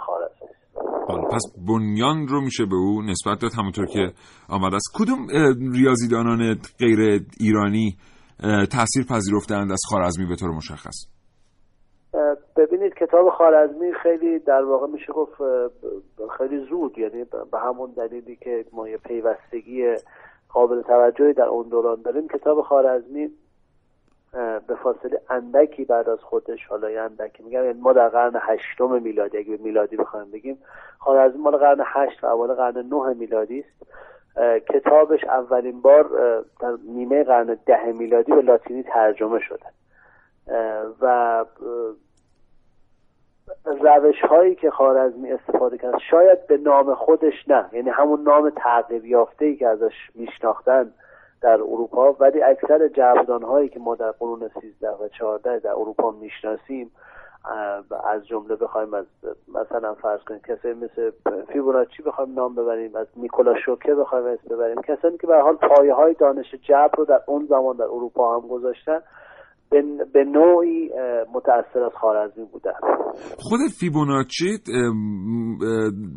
بله، پس بنیان رو میشه به او نسبت داد همونطور که آمده است. کدوم ریاضیدانان غیر ایرانی تاثیر پذیرفتند از خارزمی به طور مشخص؟ ببینید کتاب خارزمی خیلی در واقع میشه گفت خیلی زود یعنی به همون دلیلی که ما یه پیوستگی قابل توجهی در اون دوران داریم. کتاب خارزمی به فاصله اندکی بعد از خودش حالا یه اندکی میگم یعنی ما در قرن هشتم میلادی اگه میلادی بخوایم بگیم. خارزمی مال قرن هشت و اول قرن نه میلادی است. کتابش اولین بار در نیمه قرن ده میلادی به لاتینی ترجمه شده. و روش هایی که خارزمی استفاده کرد شاید به نام خودش نه یعنی همون نام تغییر یافته ای که ازش میشناختن در اروپا ولی اکثر جبردان هایی که ما در قرون 13 و 14 در اروپا می‌شناسیم از جمله بخوایم از مثلا فرض کنیم کسایی مثل فیبوناچی بخوایم نام ببریم از نیکولا شوکه بخوایم اسم ببریم کسانی که به حال پایه های دانش جبر رو در اون زمان در اروپا هم گذاشتن به نوعی متأثر از خارزمی بودن. خود فیبوناچی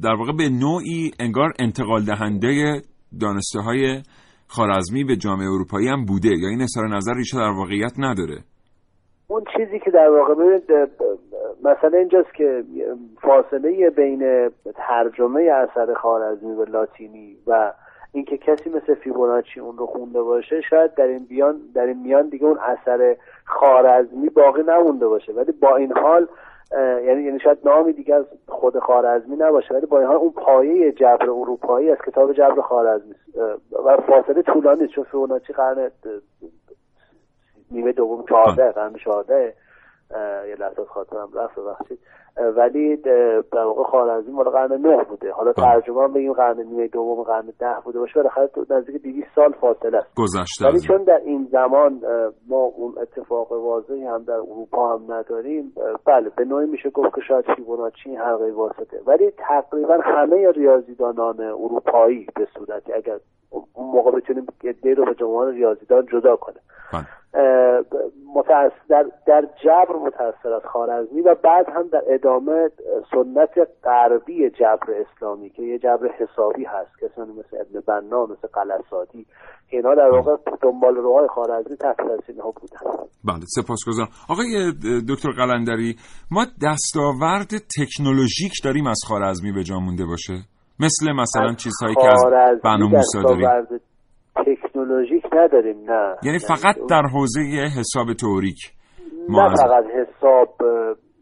در واقع به نوعی انگار انتقال دهنده دانسته های خارزمی به جامعه اروپایی هم بوده یا این اظهار نظر ریشه در واقعیت نداره؟ اون چیزی که در واقع ببینید مثلا اینجاست که فاصله بین ترجمه اثر خارزمی به لاتینی و اینکه کسی مثل فیبوناچی اون رو خونده باشه شاید در این بیان در این میان دیگه اون اثر خارزمی باقی نمونده باشه. ولی با این حال یعنی یعنی شاید نامی دیگه از خود خارزمی نباشه ولی با این حال اون پایه جبر اروپایی از کتاب جبر خارزمی و فاصله طولانی چون فیبوناچی قرن نیمه دوم چهارده قرن چهارده. یه لحظه خاطرم رفت ببخشید. ولی در واقع خارزمی مال قرن نه بوده. حالا ترجمه هم بگیم قرن نیمه دوم قرن ده بوده باشه. بالاخره نزدیک 200 سال فاصله است. گذشته ولی چون در این زمان ما اون اتفاق واضحی هم در اروپا هم نداریم بله به نوعی میشه گفت که شاید فیبوناچی حلقه واسطه. ولی تقریبا همه ریاضیدانان اروپایی به صورتی اگر اون موقع بتونیم یه رو به جمعان ریاضیدان جدا کنه. در, در جبر متأثر از خارزمی و بعد هم در ادامه سنت غربی جبر اسلامی که یه جبر حسابی هست کسانی مثل ابن بنا مثل قلصادی اینا در واقع دنبال روهای خارزمی تحت تاثیر ها بودن. بله سپاسگزارم. آقای دکتر قلندری ما دستاورد تکنولوژیک داریم از خارزمی به جا مونده باشه؟ مثل مثلا چیزهایی که از بنا موسی داریم. تکنولوژیک نداریم نه. یعنی فقط در حوزه حساب تئوریک نه فقط حساب.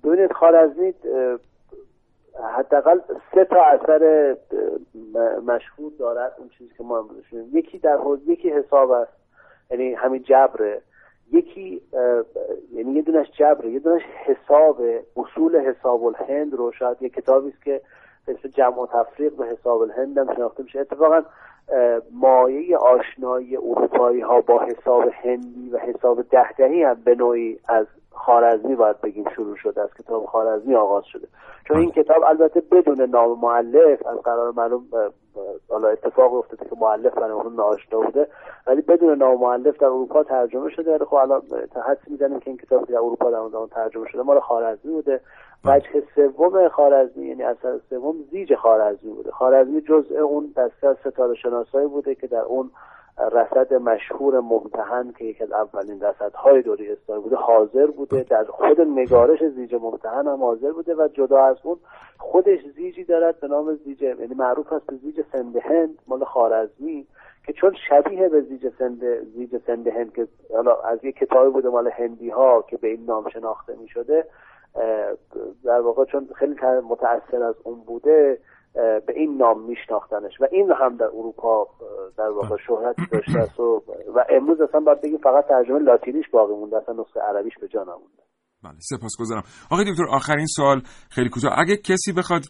ببینید خارزمی حداقل سه تا اثر مشهور دارد اون چیزی که ما امروز یکی در حوزه یکی حساب است یعنی همین جبره. یکی یعنی یه دونش جبره یه دونش حساب اصول حساب الهند رو شاید یه کتابی است که اسم جمع و تفریق به حساب الهند هم شناخته میشه. اتفاقا مایه آشنایی اروپایی ها با حساب هندی و حساب دهدهی هم به نوعی از خارزمی باید بگیم شروع شده از کتاب خارزمی آغاز شده. چون این کتاب البته بدون نام معلف از قرار معلوم حالا اتفاق افتاده که معلف برای ناشنا بوده ولی بدون نام معلف در اروپا ترجمه شده. ولی خب الان حدس می‌زنیم که این کتاب در اروپا در اون ترجمه شده. مال خارزمی بوده. وجه سوم خارزمی یعنی اثر سوم زیج خارزمی بوده. خارزمی جزء اون دسته از ستاره شناسایی بوده که در اون رصد مشهور ممتحن که یکی از اولین رصدهای دوری اسلامی بوده حاضر بوده. در خود نگارش زیج ممتحن هم حاضر بوده و جدا از اون خودش زیجی دارد به نام زیج یعنی معروف است به زیج سند هند مال خارزمی که چون شبیه به زیج سند زیج سند هند که حالا از یک کتابی بوده مال هندی ها که به این نام شناخته می شده در واقع چون خیلی متأثر از اون بوده به این نام میشناختنش. و این هم در اروپا در واقع شهرت داشته است و, و امروز اصلا باید بگیم فقط ترجمه لاتینیش باقی مونده اصلا نسخه عربیش به جا نمونده. بله سپاسگزارم. آقای دکتر آخرین سوال خیلی کوتاه. اگه کسی بخواد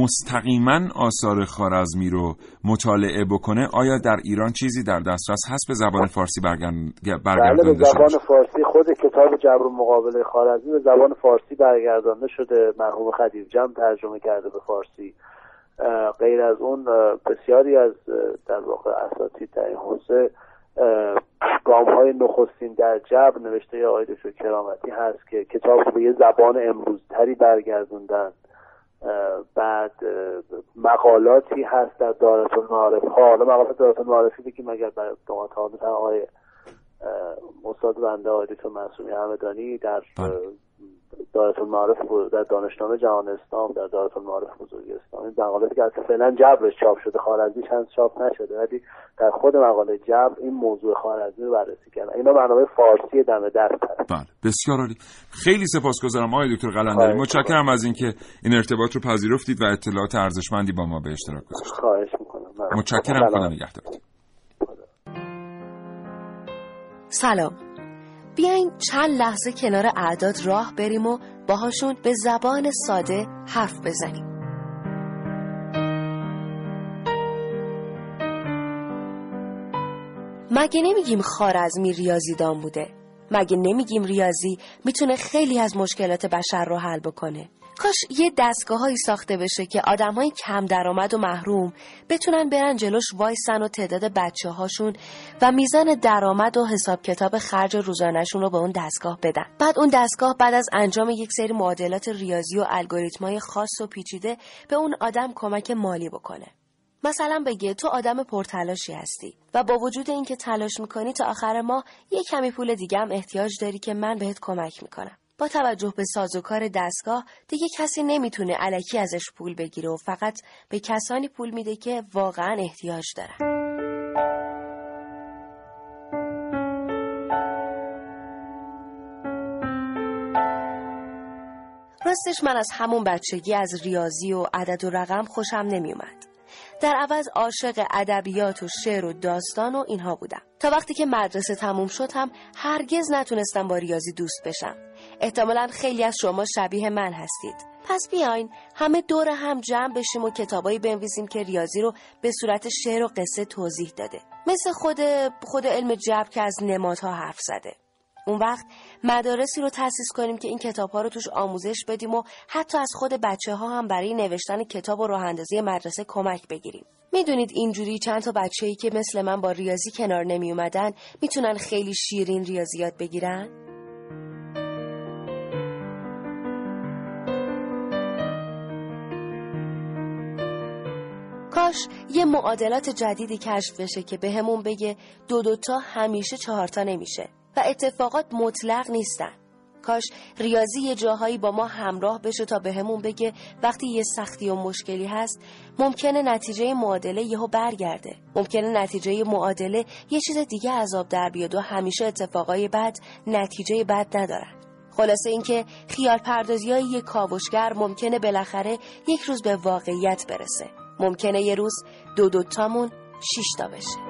مستقیما آثار خارزمی رو مطالعه بکنه آیا در ایران چیزی در دسترس هست؟ به زبان فارسی برگردانده بله به زبان فارسی خود کتاب جبر مقابله خارزمی به زبان فارسی برگردانده شده. مرحوم خدیو جم ترجمه کرده به فارسی. غیر از اون بسیاری از در واقع اساتید در این حوزه گام های نخستین در جبر نوشته آقای دکتر کرامتی هست که کتاب رو به یه زبان امروزتری برگردوندن. بعد مقالاتی هست در دارت المعارف ها. حالا مقالات دارت المعارفی که مگر برای دومات آقای استاد بنده آقای دکتر منصوری همدانی در بله. دارت المعارف در دانشنامه جهان اسلام در دارت المعارف بزرگ اسلام. این مقالاتی که اصلا فعلا جبرش چاپ شده خارزمیش هست چاپ نشده ولی در خود مقاله جبر این موضوع خارزمی رو بررسی کردن. اینا برنامه فارسی دم دست هست. بله بسیار عالی. خیلی سپاسگزارم آقای دکتر قلندری. متشکرم از اینکه این ارتباط رو پذیرفتید و اطلاعات ارزشمندی با ما به اشتراک گذاشتید. خواهش می‌کنم. متشکرم. خدا نگهدارتون سلام. بیاین چند لحظه کنار اعداد راه بریم و باهاشون به زبان ساده حرف بزنیم. مگه نمیگیم خارزمی ریاضیدان بوده؟ مگه نمیگیم ریاضی می‌تونه خیلی از مشکلات بشر رو حل بکنه؟ کاش یه دستگاههایی ساخته بشه که های کم درآمد و محروم بتونن برن جلوش وایسن و تعداد بچه هاشون و میزان درآمد و حساب کتاب خرج روزانهشون رو به اون دستگاه بدن. بعد اون دستگاه بعد از انجام یک سری معادلات ریاضی و الگوریتمای خاص و پیچیده به اون آدم کمک مالی بکنه. مثلا بگه تو آدم پرتلاشی هستی و با وجود اینکه تلاش می‌کنی تا آخر ماه یه کمی پول دیگه هم احتیاج داری که من بهت کمک می‌کنم. با توجه به سازوکار دستگاه دیگه کسی نمی‌تونه علکی ازش پول بگیره و فقط به کسانی پول میده که واقعا احتیاج دارن. راستش من از همون بچگی از ریاضی و عدد و رقم خوشم نمیومد. در عوض عاشق ادبیات و شعر و داستان و اینها بودم تا وقتی که مدرسه تموم شد هم هرگز نتونستم با ریاضی دوست بشم احتمالا خیلی از شما شبیه من هستید پس بیاین همه دور هم جمع بشیم و کتابایی بنویسیم که ریاضی رو به صورت شعر و قصه توضیح داده مثل خود خود علم جبر که از نمادها حرف زده اون وقت مدارسی رو تأسیس کنیم که این کتاب ها رو توش آموزش بدیم و حتی از خود بچه ها هم برای نوشتن کتاب و راه اندازی مدرسه کمک بگیریم. می‌دونید اینجوری چند تا بچه ای که مثل من با ریاضی کنار نمی اومدن می‌تونن خیلی شیرین ریاضیات بگیرن؟ کاش یه معادلات جدیدی کشف بشه که به بگه دو دوتا همیشه چهارتا نمیشه و اتفاقات مطلق نیستن. کاش ریاضی یه جاهایی با ما همراه بشه تا به بگه وقتی یه سختی و مشکلی هست ممکنه نتیجه معادله یهو برگرده. ممکنه نتیجه معادله یه چیز دیگه عذاب در بیاد و همیشه اتفاقای بد نتیجه بد ندارن. خلاصه اینکه خیال پردازی های یک کاوشگر ممکنه بالاخره یک روز به واقعیت برسه. ممکنه یه روز دو دوتامون شیشتا بشه.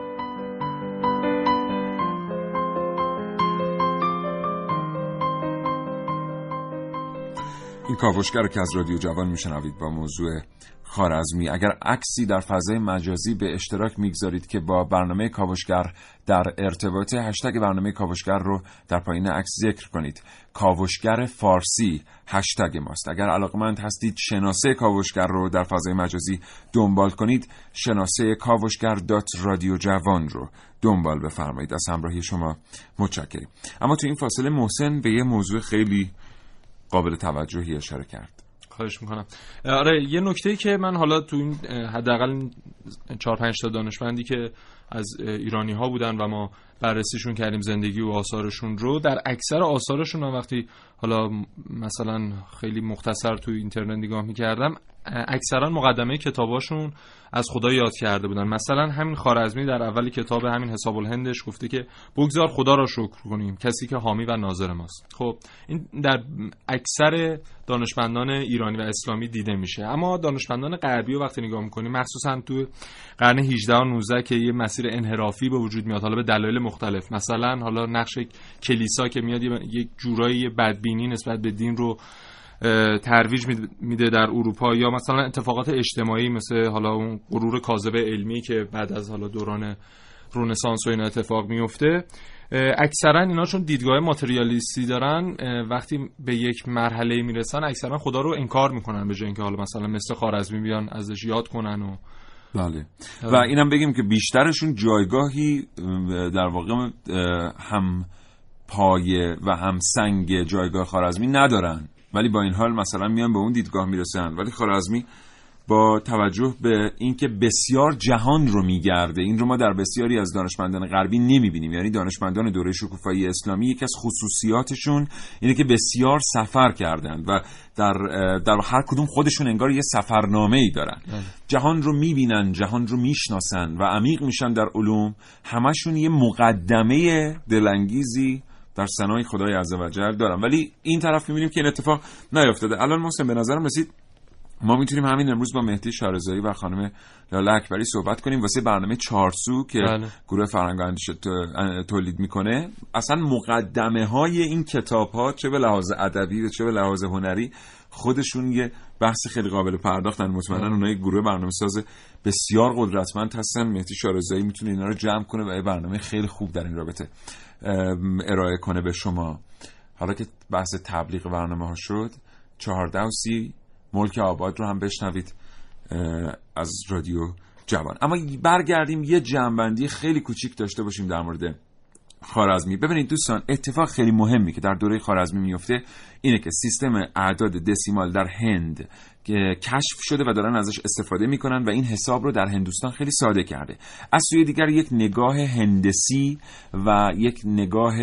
کاوشگر که از رادیو جوان میشنوید با موضوع خارزمی. اگر عکسی در فضای مجازی به اشتراک می‌گذارید که با برنامه کاوشگر در ارتباط هشتگ برنامه کاوشگر رو در پایین عکس ذکر کنید. کاوشگر فارسی هشتگ ماست. اگر علاقمند هستید شناسه کاوشگر رو در فضای مجازی دنبال کنید شناسه کاوشگر دات رادیو جوان رو دنبال بفرمایید. از همراهی شما متشکریم اما تو این فاصله محسن به یه موضوع خیلی قابل توجهی اشاره کرد. خواهش می‌کنم. آره یه نکته که من حالا تو این حداقل 4 5 تا دانشمندی که از ایرانی ها بودن و ما بررسیشون کردیم زندگی و آثارشون رو در اکثر آثارشون من وقتی حالا مثلا خیلی مختصر تو اینترنت نگاه می‌کردم اکثرا مقدمه کتاباشون از خدا یاد کرده بودن. مثلا همین خارزمی در اول کتاب همین حساب الهندش گفته که بگذار خدا را شکر کنیم کسی که حامی و ناظر ماست. خب این در اکثر دانشمندان ایرانی و اسلامی دیده میشه. اما دانشمندان غربی رو وقتی نگاه می‌کنیم مخصوصا تو قرن 18 و 19 که یه مسیر انحرافی به وجود میاد حالا به دلایل مختلف. مثلا حالا نقش کلیسا که میاد یک جورایی بدبینی نسبت به دین رو ترویج میده در اروپا یا مثلا اتفاقات اجتماعی مثل حالا اون غرور کاذب علمی که بعد از حالا دوران رونسانس و این اتفاق میفته. اکثرا اینا چون دیدگاه ماتریالیستی دارن وقتی به یک مرحله می‌رسن اکثرا خدا رو انکار می‌کنن به جای اینکه حالا مثلا مثل خارزمی بیان ازش یاد کنن و بله. و اینم بگیم که بیشترشون جایگاهی در واقع هم پایه و هم سنگ جایگاه خارزمی ندارن. ولی با این حال مثلا میان به اون دیدگاه می‌رسن. ولی خارزمی با توجه به اینکه بسیار جهان رو میگرده این رو ما در بسیاری از دانشمندان غربی نمی‌بینیم. یعنی دانشمندان دوره شکوفایی اسلامی یکی از خصوصیاتشون اینه که بسیار سفر کردند و در, در هر کدوم خودشون انگار یه سفرنامه ای دارن. بله. جهان رو می‌بینن جهان رو می‌شناسن و عمیق میشن در علوم. همشون یه مقدمه دلانگیزی در سنای خدای عزوجل دارم. ولی این طرف می‌بینیم که این اتفاق نیافتاده الان محسن به نظرم رسید ما می‌تونیم همین امروز با مهدی شارزایی و خانم لاله اکبری صحبت کنیم. واسه برنامه چارسو که بله. گروه فرهنگ اندیشه تولید می‌کنه. اصلا مقدمه های این کتاب ها چه به لحاظ ادبی و چه به لحاظ هنری خودشون یه بحث خیلی قابل پرداختن. مطمئنا. اونها یک گروه برنامه ساز بسیار قدرتمند هستن. مهدی شارزایی می‌تونه اینا رو جمع کنه و یه برنامه خیلی خوب در این رابطه. ارائه کنه به شما. حالا که بحث تبلیغ برنامه ها شد چهارده و سی ملک آباد رو هم بشنوید از رادیو جوان. اما برگردیم یه جنبندی خیلی کوچیک داشته باشیم در مورد خارزمی. ببینید دوستان اتفاق خیلی مهمی که در دوره خارزمی میفته اینه که سیستم اعداد دسیمال در هند کشف شده و دارن ازش استفاده می‌کنن و این حساب رو در هندوستان خیلی ساده کرده. از سوی دیگر یک نگاه هندسی و یک نگاه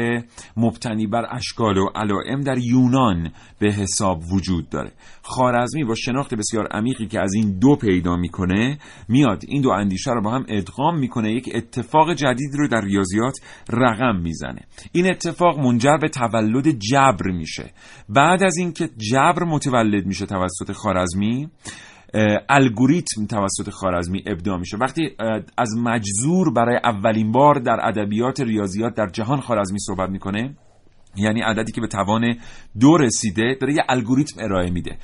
مبتنی بر اشکال و علائم در یونان به حساب وجود داره. خارزمی با شناخت بسیار عمیقی که از این دو پیدا می‌کنه میاد این دو اندیشه رو با هم ادغام می‌کنه یک اتفاق جدید رو در ریاضیات رقم می‌زنه. این اتفاق منجر به تولد جبر میشه. بعد از اینکه جبر متولد میشه توسط خارزمی الگوریتم توسط خارزمی ابداع میشه. وقتی از مجزور برای اولین بار در ادبیات ریاضیات در جهان خارزمی صحبت می‌کنه یعنی عددی که به توان دو رسیده داره یه الگوریتم ارائه میده.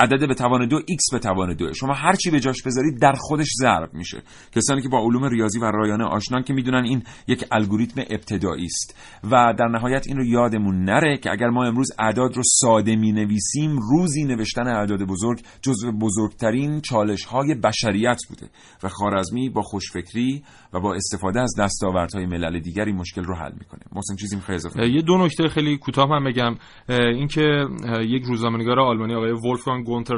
عدد به توان دو x به توان دو. شما هر چی به جاش بذارید در خودش ضرب میشه. کسانی که با علوم ریاضی و رایانه آشنان که می‌دونن این یک الگوریتم ابتدایی است. و در نهایت این رو یادمون نره که اگر ما امروز اعداد رو ساده می نویسیم روزی نوشتن اعداد بزرگ جزو بزرگترین چالش های بشریت بوده. و خارزمی با خوشفکری و با استفاده از دستاوردهای ملل دیگری مشکل رو حل می‌کنه. محسن چیزی می‌خوای اضافه یه دو نکته خیلی کوتاه من بگم. اینکه یک روزنامه‌نگار آلمانی آقای ولفگانگ گونتر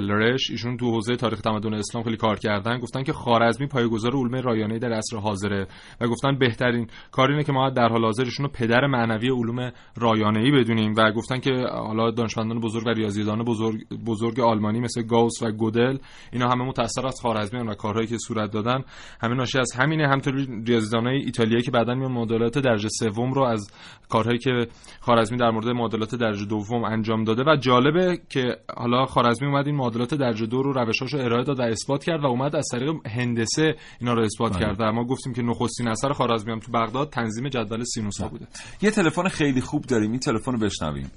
لرش ایشون تو حوزه تاریخ تمدن اسلام خیلی کار کردن. گفتن که خارزمی پایه‌گذار علوم رایانه در عصر حاضره. و گفتن بهترین کار اینه که ما در حال حاضر ایشونو پدر معنوی علوم رایانه‌ای بدونیم. و گفتن که حالا دانشمندان بزرگ و ریاضیدان بزرگ بزرگ آلمانی مثل گاوس و گودل اینا همه متأثر از خارزمی و کارهایی که صورت دادن. همه ناشی از همینه. همطور ریاضیدانای ایتالیایی که بعدا میان معادلات درجه سوم رو از کارهایی که خارزمی در مورد معادلات درجه دوم انجام داده. و جالبه که حالا حالا خارزمی اومد این معادلات درجه دو رو روشاشو ارائه داد و اثبات کرد و اومد از طریق هندسه اینا رو اثبات بله. کرد. و ما گفتیم که نخستین اثر خارزمی هم تو بغداد تنظیم جدول سینوس ها بوده. یه تلفن خیلی خوب داریم. این تلفن رو بشنویم.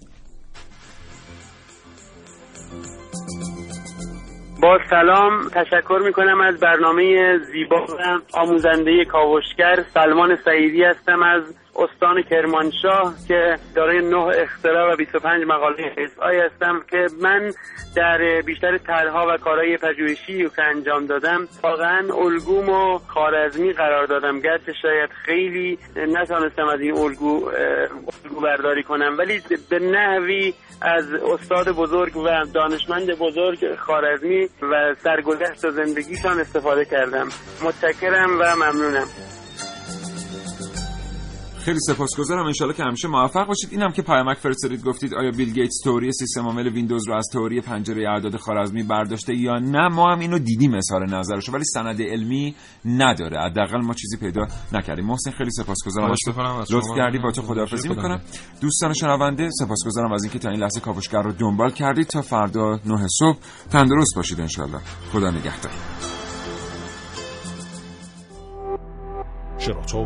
با سلام. تشکر می‌کنم از برنامه زیبا و آموزنده کاوشگر سلمان سعیدی هستم از استان کرمانشاه که دارای نه اختراع و 25 مقاله اسعای هستم که من در بیشتر طرحها و کارهای پژوهشی که انجام دادم واقعا الگوم و خارزمی قرار دادم. گرچه شاید خیلی نتانستم از این الگو الگو برداری کنم ولی به نحوی از استاد بزرگ و دانشمند بزرگ خارزمی و سرگذشت و زندگیشان استفاده کردم. متشکرم و ممنونم. خیلی سپاسگزارم. انشالله که همیشه موفق باشید. اینم که پیامک فرستادید گفتید آیا بیل گیتس توری سیستم عامل ویندوز رو از توری پنجره اعداد خوارزمی برداشته یا نه؟ ما هم اینو دیدیم اظهار نظرش ولی سند علمی نداره. حداقل ما چیزی پیدا نکردیم. محسن خیلی سپاسگزارم. لطف کردی با تو خداحافظی می‌کنم دوستان شنونده سپاسگزارم از اینکه تا این لحظه کاوشگر رو دنبال کردید. تا فردا 9 صبح تندرست باشید انشالله. خدا نگهدار. شراطو